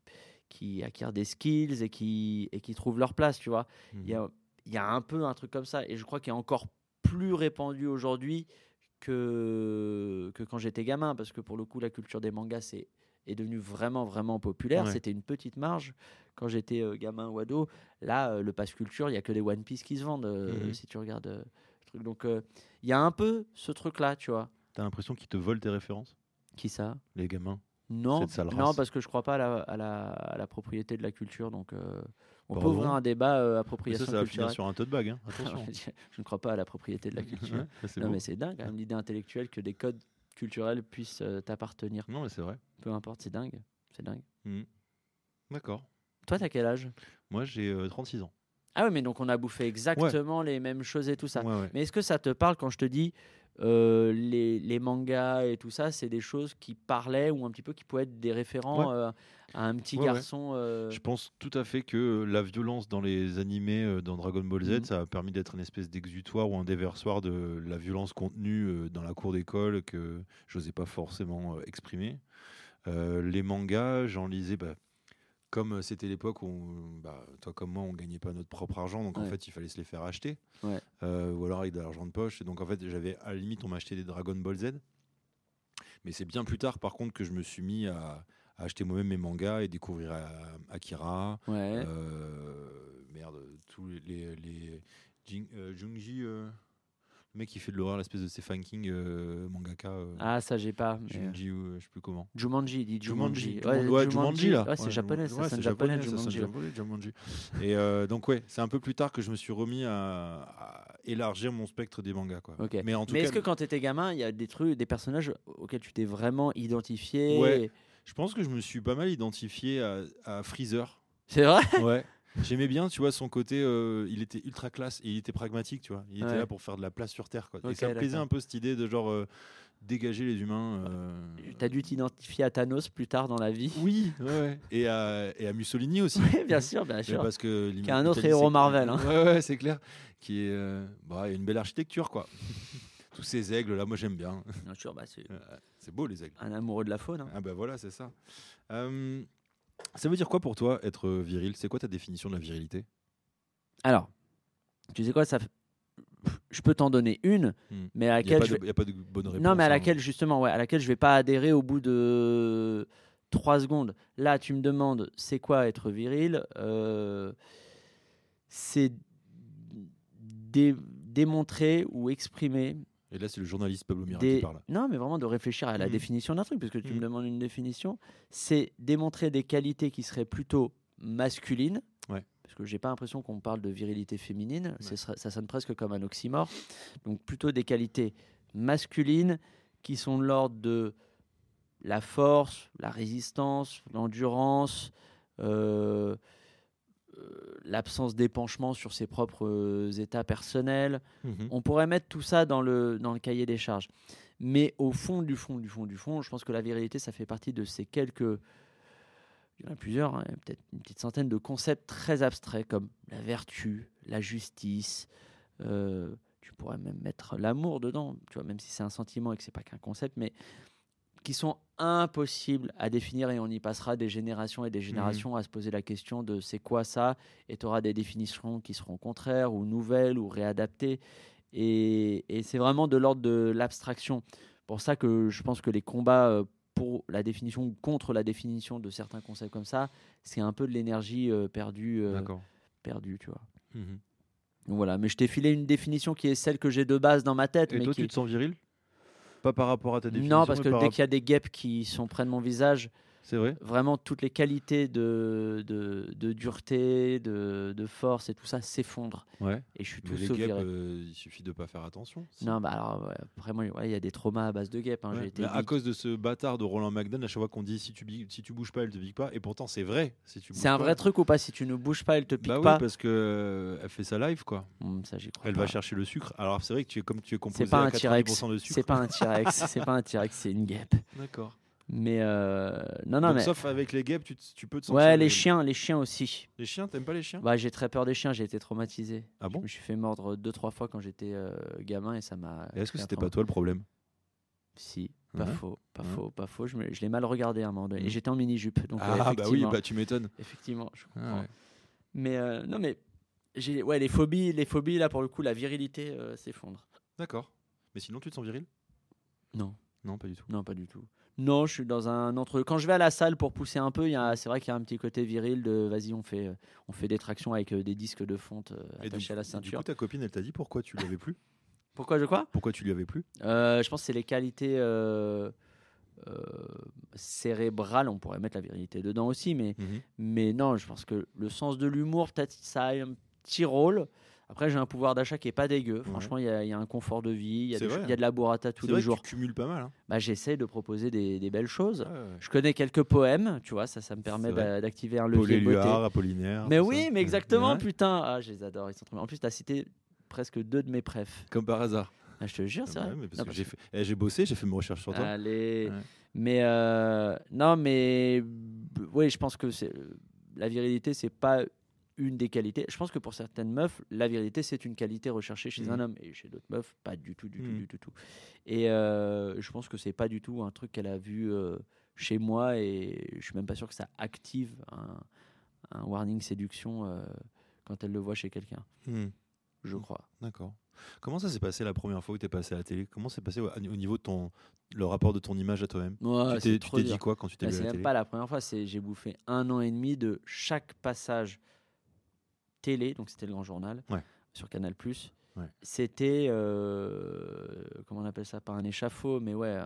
qui acquièrent des skills et qui et qui trouvent leur place tu vois il y a il y a un peu un truc comme ça et je crois qu'il est encore plus répandu aujourd'hui que que quand j'étais gamin parce que pour le coup la culture des mangas c'est est devenu vraiment vraiment populaire. C'était une petite marge quand j'étais euh, gamin ou ado. Là, euh, le pass culture, il y a que des One Piece qui se vendent mmh si tu regardes donc euh, il y a un peu ce truc-là, tu vois. T'as l'impression qu'ils te volent tes références? Qui ça? Les gamins non, non, parce que je crois pas à la, propriété de la culture. Donc, euh, on peut ouvrir un débat euh, appropriation ça, ça va finir sur un tote bag. Hein. [LAUGHS] Attention. je ne crois pas à la propriété de la [LAUGHS] culture. non, mais c'est dingue, l'idée intellectuelle que des codes culturels puissent t'appartenir. Non, mais c'est vrai. Peu importe, c'est dingue. C'est dingue. Mmh. D'accord. Toi, t'as quel âge? Moi, j'ai 36 ans. Ah oui, mais donc on a bouffé exactement les mêmes choses et tout ça. Mais est-ce que ça te parle quand je te dis euh, les, les, mangas et tout ça, c'est des choses qui parlaient ou un petit peu qui pouvaient être des référents euh, à un petit garçon euh Je pense tout à fait que la violence dans les animés, dans Dragon Ball Z, mhm. ça a permis d'être une espèce d'exutoire ou un déversoir de la violence contenue dans la cour d'école que je n'osais pas forcément exprimer. les mangas, j'en lisais. Bah, comme euh, c'était l'époque où, bah, toi comme moi, on gagnait pas notre propre argent, donc en fait, il fallait se les faire acheter, euh, ou alors avec de l'argent de poche. Et donc en fait, j'avais à la limite, on m'achetait des Dragon Ball Z. Mais c'est bien plus tard, par contre, que je me suis mis à, acheter moi-même mes mangas et découvrir Akira. Euh, merde, tous les, les, Junji le mec qui fait de l'horreur, l'espèce de Stephen King euh, mangaka. Euh, ah, ça j'ai pas. Jumanji euh, je sais plus comment. Jumanji, dit Jumanji. Jumanji. Ouais, Jumanji, là. Ouais, c'est japonais, ça, c'est japonais, japonais, Jumanji. Et donc ouais, c'est un peu plus tard que je me suis remis à, élargir mon spectre des mangas quoi. Mais en tout Mais est-ce que quand tu étais gamin, il y a des trucs, des personnages auxquels tu t'es vraiment identifié? Ouais. Je pense que je me suis pas mal identifié à, à Freezer. C'est vrai? Ouais. J'aimais bien, tu vois, son côté, euh, il était ultra classe et il était pragmatique, tu vois. Il était là pour faire de la place sur Terre, quoi. et ça me plaisait un peu cette idée de genre euh, dégager les humains. Euh... T'as dû t'identifier à Thanos plus tard dans la vie. Oui, ouais, Et, à, et à Mussolini aussi. bien sûr, bien sûr. Parce que qui est un autre héros Marvel. Hein. Ouais, ouais, c'est clair. Qui est, euh, bah, il y a une belle architecture, quoi. [LAUGHS] Tous ces aigles là, moi j'aime bien. Bien sûr, bah, [LAUGHS] c'est beau les aigles. Un amoureux de la faune. Hein. Ah bah voilà, c'est ça. Ça veut dire quoi pour toi être viril? C'est quoi ta définition de la virilité? Alors, tu sais quoi ça je peux t'en donner une, hmm. mais à laquelle il n'y a, pas de bonne réponse. Non, mais à hein. laquelle justement, ouais, à laquelle je vais pas adhérer au bout de trois secondes. Là, tu me demandes, c'est quoi être viril? Euh, C'est démontrer ou exprimer et là, c'est le journaliste Pablo Mira qui parle. Non, mais vraiment de réfléchir à la mmh. définition d'un truc, parce que tu me mmh. demandes une définition. C'est démontrer des qualités qui seraient plutôt masculines. Ouais. Parce que j'ai pas l'impression qu'on parle de virilité féminine. Ça sonne presque comme un oxymore. Donc plutôt des qualités masculines qui sont de l'ordre de la force, la résistance, l'endurance. Euh, l'absence d'épanchement sur ses propres euh, états personnels. Mhm. On pourrait mettre tout ça dans le, dans le cahier des charges. Mais au fond du fond du fond du fond, je pense que la virilité, ça fait partie de ces quelques, il y en a plusieurs, hein, peut-être une petite centaine de concepts très abstraits comme la vertu, la justice. Euh, tu pourrais même mettre l'amour dedans, tu vois, même si c'est un sentiment et que c'est pas qu'un concept, mais qui sont impossibles à définir et on y passera des générations et des générations à se poser la question de c'est quoi ça et tu auras des définitions qui seront contraires ou nouvelles ou réadaptées et, et c'est vraiment de l'ordre de l'abstraction. Pour ça que je pense que les combats euh, pour la définition ou contre la définition de certains concepts comme ça, c'est un peu de l'énergie euh, perdue, euh, perdue, tu vois. Mhm. voilà, mais je t'ai filé une définition qui est celle que j'ai de base dans ma tête. Et mais toi, qui... tu te sens viril? Pas par rapport à ta définition. Non, parce que dès qu'il y a des guêpes qui sont près de mon visage, c'est vrai. Vraiment, toutes les qualités de, de, de dureté, de, de, force et tout ça s'effondrent. Ouais. Et je suis tout guêpes, euh, il suffit de pas faire attention. Non, bah alors, vraiment, il y a des traumas à base de guêpes. Hein, été à cause de ce bâtard de Roland McDonald, à chaque fois qu'on dit si tu, si tu bouges pas, elle te pique pas. Et pourtant, c'est vrai. Si c'est un vrai truc ou pas? Si tu ne bouges pas, elle te pique bah pas. Oui, parce que euh, elle fait sa live, quoi. Hum, ça, crois elle va chercher le sucre. Alors, c'est vrai que tu es comme tu es composé pas à 90% de sucre. C'est pas un T-Rex. c'est pas un T-Rex, c'est une guêpe. D'accord. Mais euh, non, non, mais. Sauf avec les guêpes, tu, tu peux te sentir. Ouais, les chiens, les chiens aussi. Les chiens, t'aimes pas les chiens? Bah, j'ai très peur des chiens. J'ai été traumatisé. Ah bon? Je me suis fait mordre deux, trois fois quand j'étais euh, gamin et ça m'a. Est-ce que c'était pas toi le problème? Si, pas faux, pas faux, pas faux. Je, je l'ai mal regardé à un moment donné. Et mmh. j'étais en mini jupe. Donc, ah bah oui, bah tu m'étonnes. Effectivement, je ah comprends. Mais non, mais j'ai ouais les phobies, les phobies là pour le coup, la virilité s'effondre. D'accord. Mais sinon, tu te sens viril? Non. Non, pas du tout. Non, pas du tout. Non, je suis dans un entre. Quand je vais à la salle pour pousser un peu, c'est vrai qu'il y a un petit côté viril de vas-y, on fait, on fait des tractions avec euh, des disques de fonte euh, attachés à la ceinture. Du coup, ta copine, elle t'a dit pourquoi tu lui avais plus Pourquoi je quoi? Pourquoi tu lui avais plus euh, Je pense que c'est les qualités cérébrales. On pourrait mettre la virilité dedans aussi, mais, mhm. mais non, je pense que le sens de l'humour, peut-être, ça a un petit rôle. Après, j'ai un pouvoir d'achat qui est pas dégueu. Franchement, il y, a un confort de vie, il y, a de la burrata tous les jours. tu cumules pas mal. Hein. Bah, J'essaie de proposer des, belles choses. Je connais quelques poèmes, tu vois, ça, ça me permet d'activer un levier de beauté. Apollinaire. Mais oui, mais exactement, putain. Ah, je les adore, ils sont trop En plus, tu as cité presque deux de mes préfs. Comme par hasard. Ah, je te jure, c'est vrai. Eh, j'ai bossé, j'ai fait mes recherches sur toi. Allez. Mais euh, non, mais oui, je pense que la virilité, c'est pas une des qualités. Je pense que pour certaines meufs, la virilité, c'est une qualité recherchée chez un mmh. homme. Et chez d'autres meufs, pas du tout, du tout, mmh. du tout, Et euh, je pense que c'est pas du tout un truc qu'elle a vu euh, chez moi. Et je suis même pas sûr que ça active un, warning séduction euh, quand elle le voit chez quelqu'un. Mmh. Je crois. D'accord. Comment ça s'est passé la première fois où tu es passé à la télé? Comment s'est passé au, niveau de ton le rapport de ton image à toi-même? Tu t'es dit quoi quand tu t'es vu à la télé? C'est pas la première fois, c'est j'ai bouffé un an et demi de chaque passage télé, donc c'était le grand journal sur Canal+. C'était, euh, comment on appelle ça, pas un échafaud, mais ouais,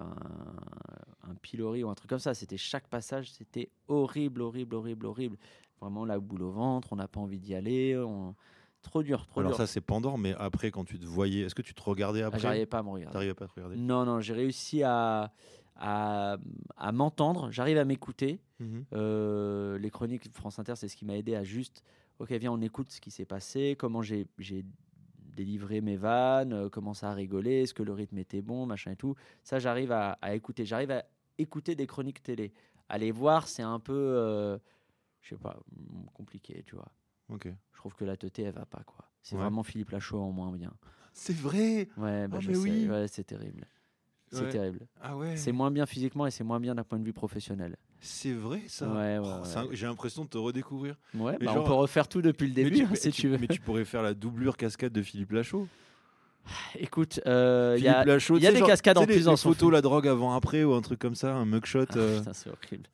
un, pilori ou un truc comme ça. C'était chaque passage, c'était horrible, horrible, horrible, horrible. Vraiment la boule au ventre, on n'a pas envie d'y aller. Trop dur, trop Alors ça c'est pendant, mais après quand tu te voyais, est-ce que tu te regardais ah, après? J'arrivais pas à me regarder. T'arrivais pas à te regarder? Non, non, j'ai réussi à, à, m'entendre, j'arrive à m'écouter. Mhm. Euh, les chroniques France Inter, c'est ce qui m'a aidé à juste ok, viens, on écoute ce qui s'est passé, comment j'ai délivré mes vannes, euh, comment ça a rigolé, est-ce que le rythme était bon, machin et tout. Ça, j'arrive à, écouter. J'arrive à écouter des chroniques télé. Aller voir, c'est un peu, euh, je sais pas, compliqué, tu vois. Ok. Je trouve que la teuté, elle va pas, quoi. C'est vraiment Philippe Lachaud en moins bien. C'est vrai? Ouais, bah, oh, oui. ouais, c'est terrible. C'est terrible. Ah ouais. C'est moins bien physiquement et c'est moins bien d'un point de vue professionnel. C'est vrai ça? Ouais, oh, J'ai l'impression de te redécouvrir. Ouais, bah, on peut refaire tout depuis le début hein, si tu, veux. Mais tu pourrais faire la doublure cascade de Philippe Lachaud. Écoute, euh, il y a, y a des cascades en plus en photo, la drogue avant après ou un truc comme ça, un mugshot. Ah, euh. c'est horrible.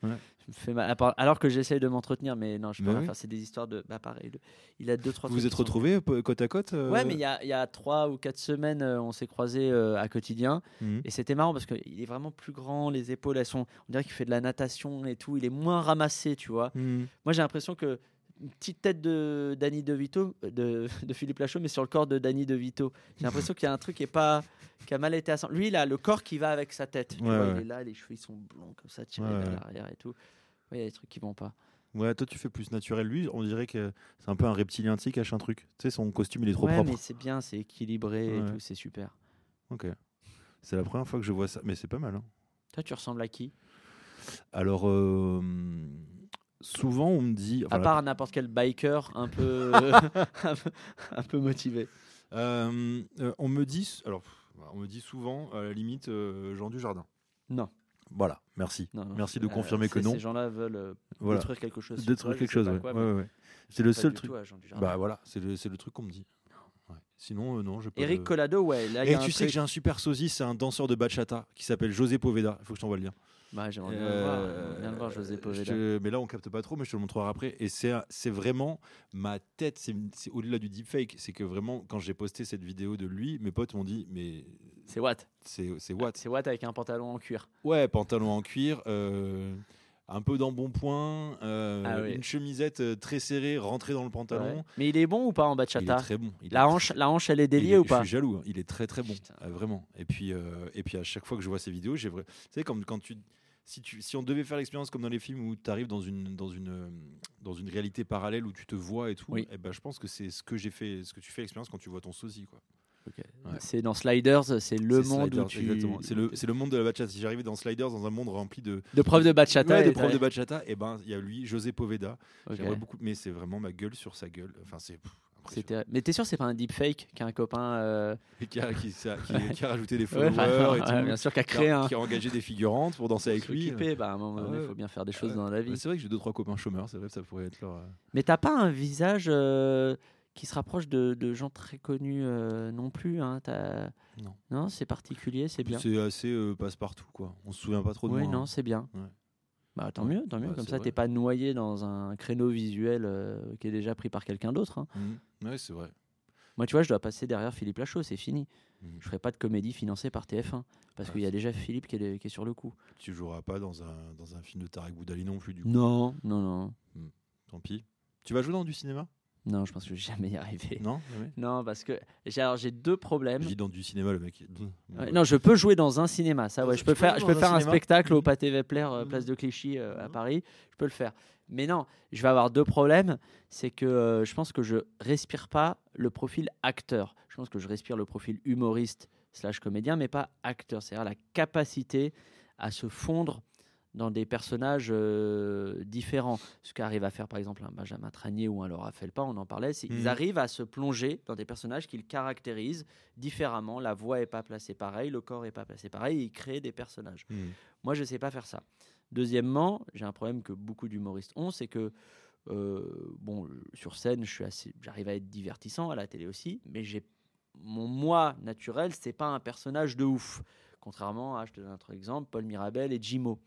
fais Alors que j'essaye de m'entretenir, mais non, je peux pas faire. C'est des histoires de. Bah, pareil. Il a deux, trois. Vous vous êtes retrouvés côte à côte euh? Ouais, mais il y a, y a, trois ou quatre semaines, on s'est croisés à quotidien. Mhm. Et c'était marrant parce qu'il est vraiment plus grand, les épaules, elles sont. On dirait qu'il fait de la natation et tout. Il est moins ramassé, tu vois. Mhm. Moi, j'ai l'impression que une petite tête de Danny DeVito, euh, de, [LAUGHS] de Philippe Lachaud, mais sur le corps de Danny DeVito. J'ai l'impression qu'il y a un truc qui, est pas, qui a mal été assemblé. Lui, il a le corps qui va avec sa tête. Il est là, les cheveux ils sont blonds comme ça, tirés vers l'arrière et tout. Il y a des trucs qui vont pas. Ouais, toi tu fais plus naturel. Lui, on dirait que c'est un peu un reptilien qui cache un truc. Tu sais, son costume il est trop ouais, propre. mais c'est bien, c'est équilibré et tout, c'est super. Ok. C'est la première fois que je vois ça, mais c'est pas mal. Hein. Toi, tu ressembles à qui? Alors, euh, souvent on me dit. à part n'importe quel biker [LAUGHS] [LAUGHS] un peu, un, peu motivé. Euh, euh, on me dit, alors, on me dit souvent, à la limite, euh, Jean du Jardin. Non. Voilà, merci. Merci de confirmer que non. Ces gens-là veulent détruire quelque chose. Détruire quelque chose, ouais. C'est le seul truc. bah voilà, c'est le, le, truc qu'on me dit. Sinon, non, je peux. Eric Collado, ouais. Et tu sais que j'ai un super sosie, c'est un danseur de bachata qui s'appelle José Poveda. Il faut que je t'envoie le lien. Bah, j'aimerais bien, euh, bien, le voir, José Poveda. mais là, on capte pas trop, mais je te le montrerai après. Et c'est vraiment ma tête, c'est au-delà du deepfake. C'est que vraiment, quand j'ai posté cette vidéo de lui, mes potes m'ont dit Mais. C'est Watt. C'est Watt. C'est Watt avec un pantalon en cuir. Ouais, pantalon en cuir. Euh, un peu d'embonpoint, euh, ah une chemisette euh, très serrée rentrée dans le pantalon. Mais il est bon ou pas en bachata? Il est très bon. la, hanche, la hanche, elle est déliée ou pas? Je suis jaloux, hein. il est très très bon, vraiment. Et puis, et puis à chaque fois que je vois ces vidéos, j'ai tu sais, comme quand tu si, tu, si on devait faire l'expérience comme dans les films où tu arrives dans une, dans, une, dans une réalité parallèle où tu te vois et tout, et eh ben, je pense que c'est ce que j'ai fait, ce que tu fais l'expérience quand tu vois ton sosie. Quoi. C'est dans Sliders, c'est le monde où tu... C'est le, le, monde de la bachata. Si j'arrivais dans Sliders, dans un monde rempli de... De profs de bachata. Ouais, de profs de bachata, et eh ben il y a lui, José Poveda. J'aimerais beaucoup, mais c'est vraiment ma gueule sur sa gueule. Enfin, c'est... Mais t'es sûr c'est pas un deepfake qui a un copain euh... qui, a, qui, [LAUGHS] qui, a, rajouté des followers et tout, bien sûr qui a créé un... qui a engagé des figurantes pour danser avec lui. Bah, à un moment donné, il faut bien faire des choses dans la vie. C'est vrai que j'ai deux trois copains chômeurs, c'est vrai que ça pourrait être leur. Euh, mais t'as pas un visage euh, qui se rapproche de, de gens très connus euh, non plus. Hein, non. Non, c'est particulier, c'est bien. C'est assez euh, passe-partout, quoi. On se souvient pas trop de oui, moi. Oui, non, hein. c'est bien. Bah, tant mieux, tant mieux. Comme ça, t'es pas noyé dans un créneau visuel euh, qui est déjà pris par quelqu'un d'autre. Hein. Mmh. Oui, c'est vrai. Moi, tu vois, je dois passer derrière Philippe Lachaud, c'est fini. Mmh. Je ferai pas de comédie financée par TF1 parce qu'il y a déjà Philippe qui est, qui est, sur le coup. Tu joueras pas dans un, dans un film de Tarek Boudali non plus, du coup. Non, non, non. Mmh. Tant pis. Tu vas jouer dans du cinéma? Non, je pense que je vais jamais y arriver. Non, non, parce que j'ai deux problèmes. J'ai dans du cinéma, le mec. non, je peux jouer dans un cinéma, ça. Ouais, je peux faire, je peux faire un spectacle au Pâté Vepler, euh, place de Clichy euh, à Paris. Je peux le faire. Mais non, je vais avoir deux problèmes. C'est que euh, je pense que je respire pas le profil acteur. Je pense que je respire le profil humoriste slash comédien, mais pas acteur. C'est-à-dire la capacité à se fondre dans des personnages euh, différents. Ce qu'arrive à faire par exemple un Benjamin Tranier ou un Laura Felpa, on en parlait, ils mmh. arrivent à se plonger dans des personnages qu'ils caractérisent différemment. La voix est pas placée pareil, le corps est pas placé pareil, ils créent des personnages. Mmh. Moi, je sais pas faire ça. Deuxièmement, j'ai un problème que beaucoup d'humoristes ont, c'est que euh, bon, sur scène, je suis assez, j'arrive à être divertissant à la télé aussi, mais j'ai mon moi naturel, c'est pas un personnage de ouf. Contrairement à, je te donne un autre exemple, Paul Mirabel et Jimo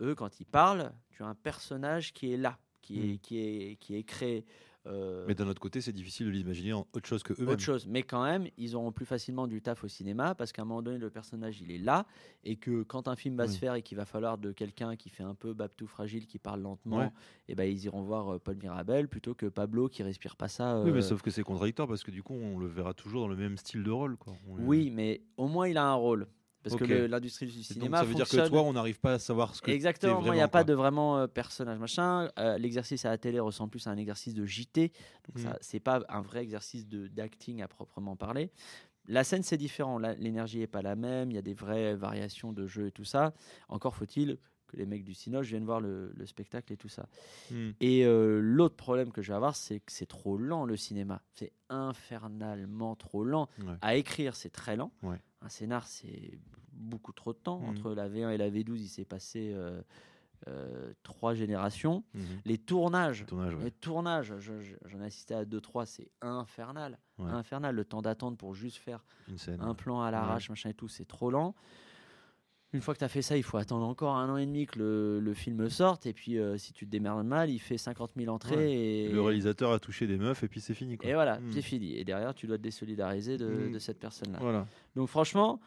eux, quand ils parlent, tu as un personnage qui est là, qui, est, hmm. qui, est, qui est créé. Euh, mais d'un autre côté, c'est difficile de l'imaginer en autre chose que eux-mêmes. Autre chose, mais quand même, ils auront plus facilement du taf au cinéma parce qu'à un moment donné, le personnage il est là et que quand un film va se faire et qu'il va falloir de quelqu'un qui fait un peu babtou fragile, qui parle lentement, et eh ben ils iront voir euh, Paul Mirabel plutôt que Pablo qui respire pas ça. Oui, mais euh, sauf que c'est contradictoire parce que du coup, on le verra toujours dans le même style de rôle. Quoi. Oui, mais au moins il a un rôle. Parce que l'industrie du cinéma. Donc ça veut dire que toi, on n'arrive pas à savoir ce que Exactement, il n'y a pas de vraiment euh, personnage machin. Euh, l'exercice à la télé ressemble plus à un exercice de JT. Donc, mm. c'est pas un vrai exercice d'acting à proprement parler. La scène, c'est différent. L'énergie n'est pas la même. Il y a des vraies variations de jeu et tout ça. Encore faut-il que les mecs du Cinoche viennent voir le, spectacle et tout ça. Mm. Et euh, l'autre problème que je vais avoir, c'est que c'est trop lent le cinéma. C'est infernalement trop lent. À écrire, c'est très lent. Un scénar, c'est beaucoup trop de temps. Mmh. Entre la V1 et la V12, il s'est passé euh, euh, trois générations. Mmh. Les tournages, les tournages j'en ai assisté à deux, trois, c'est infernal. Infernal. Le temps d'attente pour juste faire un plan à l'arrache, machin et tout, c'est trop lent. Une fois que tu as fait ça, il faut attendre encore un an et demi que le, film sorte. Et puis, euh, si tu te démerdes mal, il fait 50 000 entrées. Et... Le réalisateur a touché des meufs et puis c'est fini. Et voilà, mmh. c'est fini. Et derrière, tu dois te désolidariser de, cette personne-là. Voilà. Donc, franchement,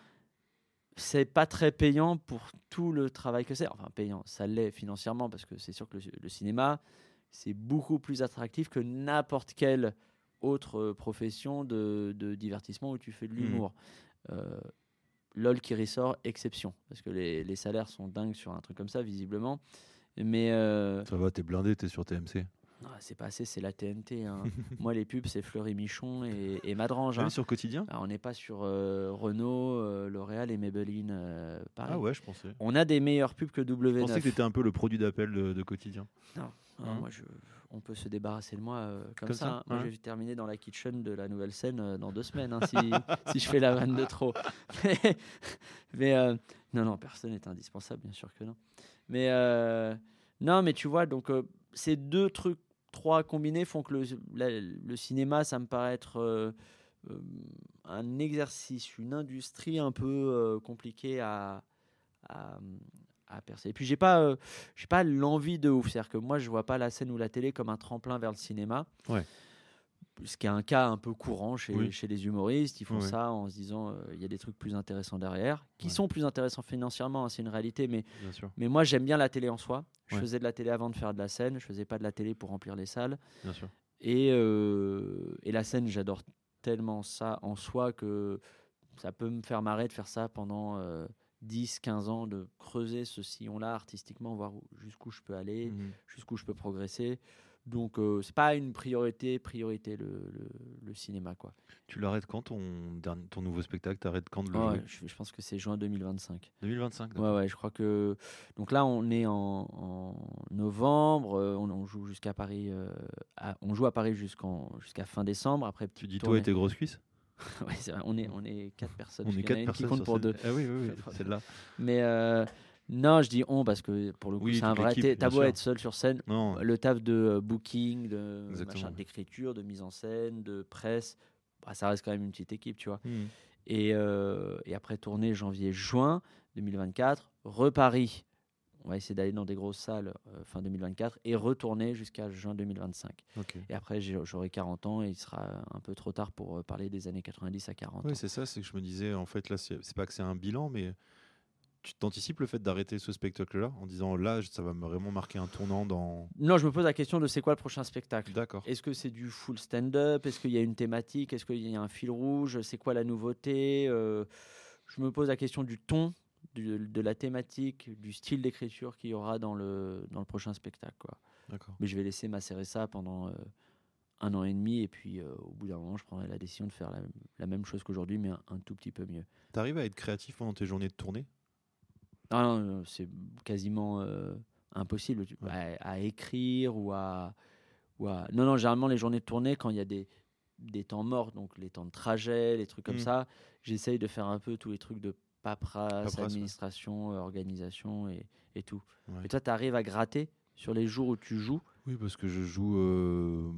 c'est pas très payant pour tout le travail que c'est. Enfin, payant, ça l'est financièrement parce que c'est sûr que le, cinéma, c'est beaucoup plus attractif que n'importe quelle autre profession de, divertissement où tu fais de mmh. l'humour. Euh, LOL qui ressort, exception. Parce que les, salaires sont dingues sur un truc comme ça, visiblement. Mais. Euh, ça va, t'es blindé, t'es sur TMC. c'est pas assez, c'est la TNT. Hein. [LAUGHS] Moi, les pubs, c'est Fleury Michon et, et Madrange. Hein. sur quotidien? On n'est pas sur euh, Renault, euh, L'Oréal et Maybelline. ah ouais, je pensais. On a des meilleures pubs que W9. Je pensais que t'étais un peu le produit d'appel de, quotidien. Non, hein? moi, je, on peut se débarrasser de moi comme, ça. Moi, je vais terminer dans la kitchen de la nouvelle scène dans deux semaines si, [LAUGHS] si, je fais la vanne de trop. [LAUGHS] mais non, non, personne n'est indispensable, bien sûr que non. Mais non, mais tu vois, donc ces deux trucs, trois combinés font que le, le cinéma, ça me paraît être euh, euh, un exercice, une industrie un peu euh, compliquée à, à, percer. Et puis j'ai pas, j'ai pas l'envie de ouf, c'est-à-dire que moi je vois pas la scène ou la télé comme un tremplin vers le cinéma. Ouais ce qui est un cas un peu courant chez, chez les humoristes. Ils font ça en se disant euh, il y a des trucs plus intéressants derrière, qui sont plus intéressants financièrement, hein, c'est une réalité. Mais, mais moi, j'aime bien la télé en soi. Je faisais de la télé avant de faire de la scène. Je faisais pas de la télé pour remplir les salles. Et, euh, et la scène, j'adore tellement ça en soi que ça peut me faire marrer de faire ça pendant 10, euh, 15 ans, de creuser ce sillon-là artistiquement, voir jusqu'où je peux aller, mmh jusqu'où je peux progresser Donc, euh, c'est pas une priorité, priorité le, le, cinéma. quoi. Tu l'arrêtes quand ton, ton nouveau spectacle? T'arrêtes quand de le jouer? je, pense que c'est juin 2025. 2025 Ouais, ouais, je crois que. Donc là, on est en, novembre, euh, on, joue jusqu'à Paris. Euh, on joue à Paris jusqu'à fin décembre. Après, tu dis toi et tes grosses cuisses? [LAUGHS] ouais, c'est vrai. On est, on est quatre personnes. On est quatre personnes. Qui compte pour deux. Ah oui, oui, oui [LAUGHS] celle-là. Mais. Non, je dis on parce que pour le coup, c'est un vrai. T'as beau être seul sur scène, le taf de euh, booking, de d'écriture, de mise en scène, de presse, bah, ça reste quand même une petite équipe, tu vois. Hmm. Et, euh, et, après tourner janvier-juin 2024, reparis. On va essayer d'aller dans des grosses salles euh, fin 2024 et retourner jusqu'à juin 2025. Et après, j'aurai 40 ans et il sera un peu trop tard pour parler des années 90 à 40. Oui, c'est ça, c'est que je me disais, en fait, là, c'est pas que c'est un bilan, mais tu t'anticipes le fait d'arrêter ce spectacle-là en disant là, ça va vraiment marquer un tournant dans. Non, je me pose la question de c'est quoi le prochain spectacle? D'accord. Est-ce que c'est du full stand-up? Est-ce qu'il y a une thématique? Est-ce qu'il y a un fil rouge? C'est quoi la nouveauté? Euh, Je me pose la question du ton, de la thématique, du style d'écriture qu'il y aura dans le, dans le prochain spectacle. Quoi. Mais je vais laisser macérer ça pendant. Euh, un an et demi et puis euh, au bout d'un moment je prendrai la décision de faire la, même chose qu'aujourd'hui mais un, un, tout petit peu mieux. Tu arrives à être créatif pendant tes journées de tournée? Ah non, c'est quasiment euh, impossible à, écrire ou à, ou Non, non, généralement, les journées de tournée, quand il y a des, des temps morts, donc les temps de trajet, les trucs comme mmh. ça, j'essaye de faire un peu tous les trucs de paperasse, administration, organisation et, et tout. Et toi, tu arrives à gratter sur les jours où tu joues? Oui, parce que je joue, euh,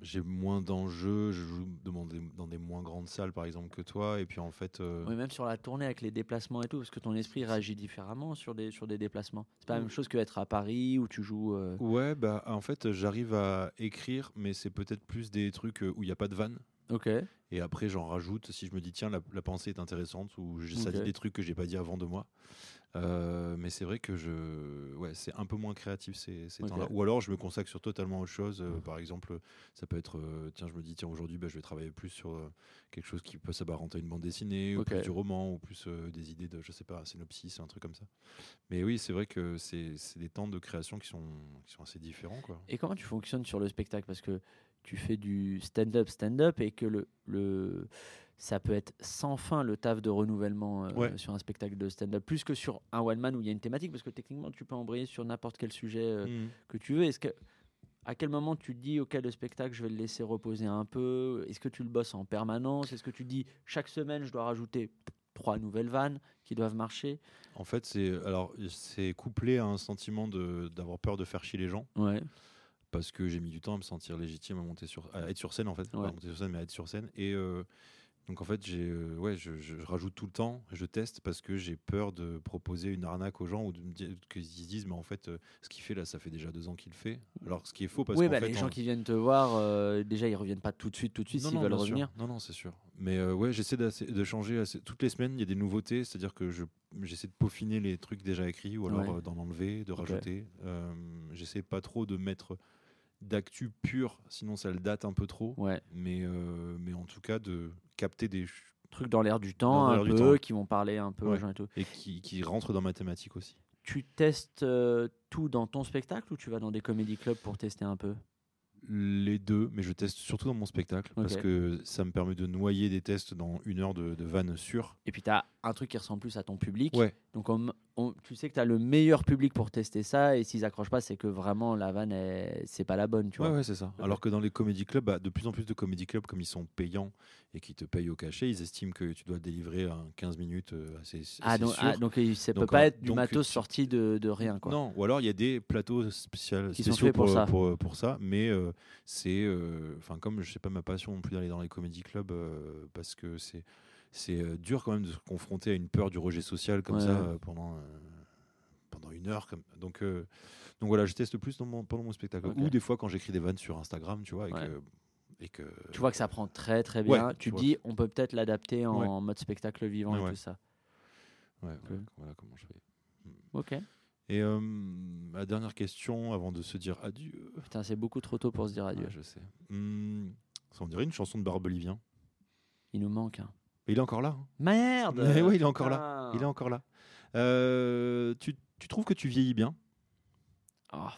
j'ai moins d'enjeux, je joue dans des, dans des, moins grandes salles par exemple que toi, et puis en fait. Euh, oui, même sur la tournée avec les déplacements et tout, parce que ton esprit réagit différemment sur des, sur des déplacements. C'est pas la même chose qu'être à Paris où tu joues. Euh, ouais, bah en fait, j'arrive à écrire, mais c'est peut-être plus des trucs où il n'y a pas de vanne. Ok. Et après, j'en rajoute si je me dis, tiens, la, pensée est intéressante, ou ça dit des trucs que j'ai pas dit avant de moi. Euh, mais c'est vrai que je, ouais, c'est un peu moins créatif ces, temps-là. Ou alors je me consacre sur totalement autre chose. Euh, par exemple, ça peut être, euh, tiens, je me dis, tiens, aujourd'hui, bah, je vais travailler plus sur quelque chose qui peut s'apparenter à une bande dessinée, ou plus du roman, ou plus des idées de, je sais pas, synopsis, un truc comme ça. Mais oui, c'est vrai que c'est des temps de création qui sont, qui sont assez différents. Quoi. Et comment tu fonctionnes sur le spectacle? Parce que tu fais du stand-up, stand-up, et que le, le ça peut être sans fin le taf de renouvellement euh, sur un spectacle de stand-up, plus que sur un one-man où il y a une thématique, parce que techniquement, tu peux embrayer sur n'importe quel sujet euh, mm. que tu veux. Est-ce que, à quel moment tu te dis, OK, le spectacle, je vais le laisser reposer un peu? Est-ce que tu le bosses en permanence? Est-ce que tu dis, chaque semaine, je dois rajouter trois nouvelles vannes qui doivent marcher? En fait, c'est alors c'est couplé à un sentiment d'avoir peur de faire chier les gens. Ouais parce que j'ai mis du temps à me sentir légitime à monter sur à être sur scène en fait pas à monter sur scène mais à être sur scène et euh, donc en fait, j'ai, euh, ouais, je, rajoute tout le temps, je teste parce que j'ai peur de proposer une arnaque aux gens ou de me dire qu'ils se disent, mais en fait, euh, ce qu'il fait là, ça fait déjà deux ans qu'il le fait. Alors ce qui est faux parce oui, bah, les gens qui viennent te voir, déjà ils reviennent pas tout de suite, tout de suite s'ils veulent revenir. Non, non, c'est sûr. Mais ouais, j'essaie de changer toutes les semaines. Il y a des nouveautés, c'est-à-dire que je, j'essaie de peaufiner les trucs déjà écrits ou alors d'en enlever, de rajouter. j'essaie pas trop de mettre d'actu pur, sinon ça le date un peu trop. Ouais. Mais, euh, mais en tout cas, de capter des trucs dans l'air du temps, un peu, qui vont parler un peu aux gens et tout. Et qui, qui rentrent dans ma thématique aussi. Tu testes euh, tout dans ton spectacle ou tu vas dans des comédie clubs pour tester un peu? Les deux, mais je teste surtout dans mon spectacle parce que ça me permet de noyer des tests dans une heure de, de vanne sûre. Et puis tu as un truc qui ressemble plus à ton public. Ouais. Donc tu sais que tu as le meilleur public pour tester ça et s'ils accrochent pas, c'est que vraiment la vanne, c'est pas la bonne. Tu vois. Ouais, c'est ça. Alors que dans les comédie clubs, bah, de plus en plus de comédie clubs, comme ils sont payants et qui te payent au cachet, ils estiment que tu dois délivrer en 15 minutes euh, assez, ah, donc, ah, donc ça peut pas être du matos sorti de, de, rien. Quoi. Non, ou alors il y a des plateaux spéciaux, spéciaux pour, pour, ça. Pour, ça, mais euh, c'est. Euh, enfin, comme je sais pas ma passion non plus d'aller dans les comédie clubs parce que c'est c'est euh, dur quand même de se confronter à une peur du rejet social comme ça euh, pendant, euh, pendant une heure. Comme... Donc, donc voilà, je teste plus dans mon, pendant mon spectacle. Ou des fois quand j'écris des vannes sur Instagram, tu vois, et que, et que... Tu vois que ça prend très très bien. tu dis, on peut peut-être l'adapter en, mode spectacle vivant et tout ça. Ouais, voilà comment je fais. Hmm. Ok. Et ma dernière question avant de se dire adieu. Putain, c'est beaucoup trop tôt pour se dire adieu. je sais. Hmm, ça on dirait une chanson de Barbelivien. Il nous manque. Hein il est encore là. Hein. Merde Oui, il est encore là. Il est encore là. Euh, tu, tu, trouves que tu vieillis bien? Oh.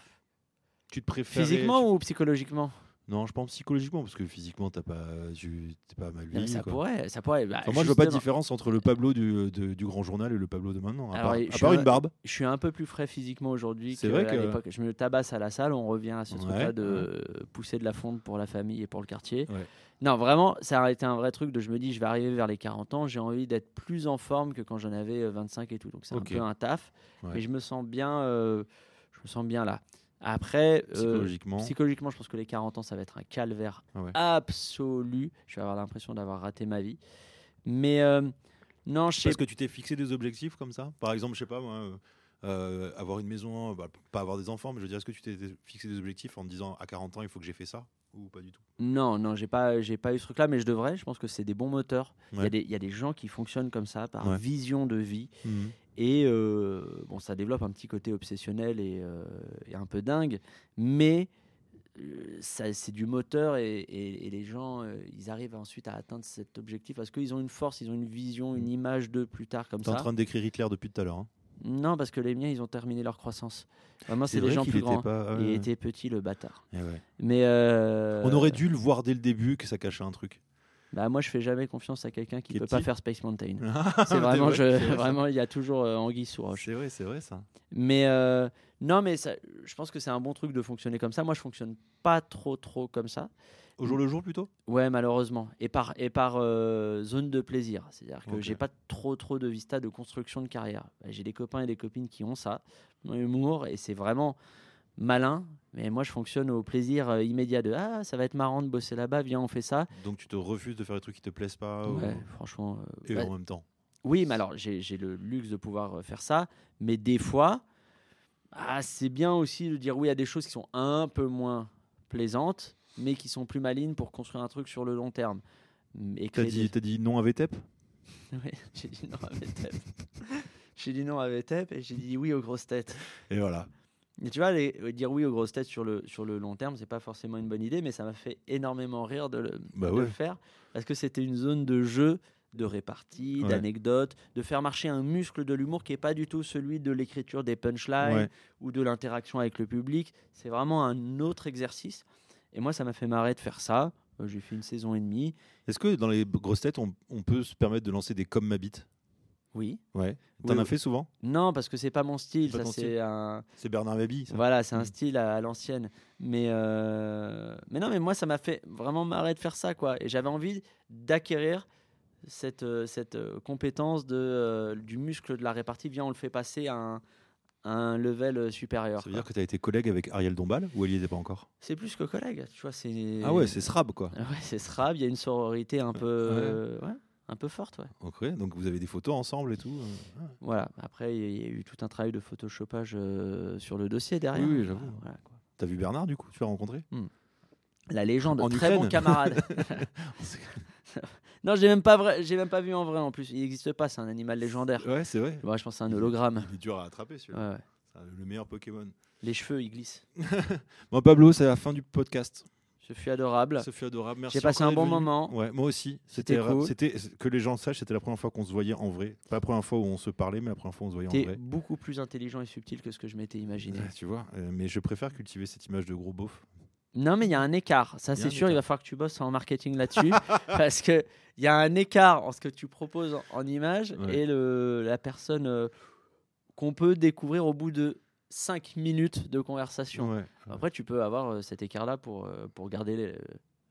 Tu te préfères. Physiquement ou psychologiquement? Non, je pense psychologiquement, parce que physiquement, t'as pas, tu t'es pas mal vieilli. Ça pourrait, ça pourrait. Bah, moi, je vois pas de différence entre le Pablo du, du, Grand Journal et le Pablo de maintenant, à part, une barbe. Je suis un peu plus frais physiquement aujourd'hui C'est vrai l'époque. Je me tabasse à la salle, on revient à ce truc-là de pousser de la fonte pour la famille et pour le quartier. Non, vraiment, ça a été un vrai truc de je me dis, je vais arriver vers les 40 ans, j'ai envie d'être plus en forme que quand j'en avais 25 et tout. Donc c'est un peu un taf, mais je me sens bien, euh, je me sens bien là. Après, euh, psychologiquement. psychologiquement, je pense que les 40 ans, ça va être un calvaire ah absolu. Je vais avoir l'impression d'avoir raté ma vie. Mais euh, non, je sais. Parce que tu t'es fixé des objectifs comme ça? Par exemple, je sais pas, moi, euh, avoir une maison, bah, pas avoir des enfants, mais je veux dire, est-ce que tu t'es fixé des objectifs en te disant à 40 ans, il faut que j'ai fait ça? Ou pas du tout Non, non, j'ai pas, j'ai pas eu ce truc-là, mais je devrais. Je pense que c'est des bons moteurs. Il y, a des gens qui fonctionnent comme ça, par vision de vie. Mmh. Et euh, bon, ça développe un petit côté obsessionnel et, euh, un peu dingue, mais euh, c'est du moteur et, les gens, ils arrivent ensuite à atteindre cet objectif parce qu'ils ont une force, ils ont une vision, une image de plus tard comme ça. Tu es en train d'écrire Hitler depuis tout à l'heure. Hein non, parce que les miens, ils ont terminé leur croissance. Moi, c'est des gens plus grands. Pas, Il était petit, le bâtard. Eh mais On aurait dû le voir dès le début que ça cachait un truc. Bah, moi, je fais jamais confiance à quelqu'un qui ne peut pas faire Space Mountain. [LAUGHS] Ah, c'est vraiment, je, vraiment, il y a toujours euh, Anguille sous roche. C'est vrai, c'est vrai ça. Mais euh, non, mais ça, je pense que c'est un bon truc de fonctionner comme ça. Moi, je fonctionne pas trop, trop comme ça. Au jour le jour plutôt? Ouais, malheureusement. Et par, et par euh, zone de plaisir. C'est-à-dire que j'ai pas trop, trop de vista de construction de carrière. Bah, j'ai des copains et des copines qui ont ça, mon humour, et c'est vraiment malin, mais moi je fonctionne au plaisir euh, immédiat de ah ça va être marrant de bosser là-bas, viens on fait ça. Donc tu te refuses de faire des trucs qui te plaisent pas Ouais, franchement. Euh, et bah, en même temps. Oui, mais alors j'ai le luxe de pouvoir faire ça, mais des fois, ah, c'est bien aussi de dire oui à des choses qui sont un peu moins plaisantes, mais qui sont plus malines pour construire un truc sur le long terme. Et t'as dit, dit non à VTEP [LAUGHS] Oui, j'ai dit non à VTEP. [LAUGHS] j'ai dit non à VTEP et j'ai dit oui aux grosses têtes. Et voilà. Mais tu vois, euh, dire oui aux grosses têtes sur le, sur le long terme, c'est pas forcément une bonne idée, mais ça m'a fait énormément rire de le, bah faire parce que c'était une zone de jeu, de répartie, d'anecdotes, de faire marcher un muscle de l'humour qui est pas du tout celui de l'écriture des punchlines ou de l'interaction avec le public. C'est vraiment un autre exercice. Et moi, ça m'a fait marrer de faire ça. Euh, j'ai fait une saison et demie. Est-ce que dans les grosses têtes, on, on peut se permettre de lancer des comme ma bite? Oui. Ouais. T'en as fait souvent? Non, parce que c'est pas mon style. Ça, c'est un. C'est Bernard Mabi. Voilà, c'est un mm. style à, l'ancienne. Mais euh, mais non, mais moi, ça m'a fait vraiment marrer de faire ça, quoi. Et j'avais envie d'acquérir cette euh, cette compétence de du muscle de la répartie. Viens, on le fait passer à un, un level supérieur. Ça veut dire que tu as été collègue avec Ariel Dombal ou elle n'y était pas encore? C'est plus que collègue, tu vois. C'est... Ah ouais, c'est SRAB quoi. Ouais, c'est SRAB, il y a une sororité un peu. Ouais un peu forte. Ouais. Ok, donc vous avez des photos ensemble et tout euh, Voilà, après il y, a eu tout un travail de photoshopage euh, sur le dossier derrière. Oui, j'avoue. T'as vu Bernard du coup? Tu l'as rencontré? Hmm. La légende, en très bon camarade. [LAUGHS] [LAUGHS] non, j'ai même pas j'ai même pas vu en vrai en plus. Il n'existe pas, c'est un animal légendaire. Ouais, c'est vrai. je pense c'est un hologramme. Il est dur à attraper celui-là. Ouais, le meilleur Pokémon. Les cheveux, ils glissent. [LAUGHS] bon, Pablo, c'est la fin du podcast. Ce fut adorable. Ce fut adorable. Merci. J'ai passé un bon moment. Ouais, moi aussi. C'était cool. C'était que les gens sachent, c'était la première fois qu'on se voyait en vrai. Pas la première fois où on se parlait, mais la première fois où on se voyait en vrai. beaucoup plus intelligent et subtil que ce que je m'étais imaginé. tu vois. Euh, mais je préfère cultiver cette image de gros beauf. Non, mais il y a un écart. Ça, c'est sûr. Il va falloir que tu bosses en marketing là-dessus, [LAUGHS] parce que il y a un écart en ce que tu proposes en image et le, la personne euh, qu'on peut découvrir au bout de 5 minutes de conversation. Après, tu peux avoir euh, cet écart-là pour, pour garder les,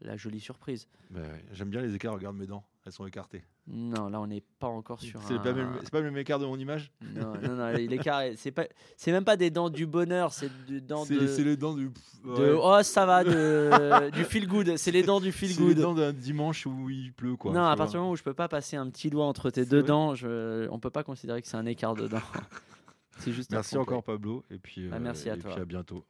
la jolie surprise. Bah j'aime bien les écarts, regarde mes dents, elles sont écartées. Non, là on n'est pas encore sur C'est pas, pas, le même écart de mon image Non, [LAUGHS] non, non l'écart, c'est pas, c'est même pas des dents du bonheur, c'est des dents de. C'est les dents du. oh, ça va, de, [LAUGHS] du feel good. C'est les dents du feel good. C'est les dents d'un dimanche où il pleut, quoi. Non, à partir du moment où je peux pas passer un petit doigt entre tes deux dents, je, on peut pas considérer que c'est un écart de dents. [LAUGHS] c'est juste. Merci encore, Pablo, et puis, bah, merci euh, à toi. Puis à bientôt.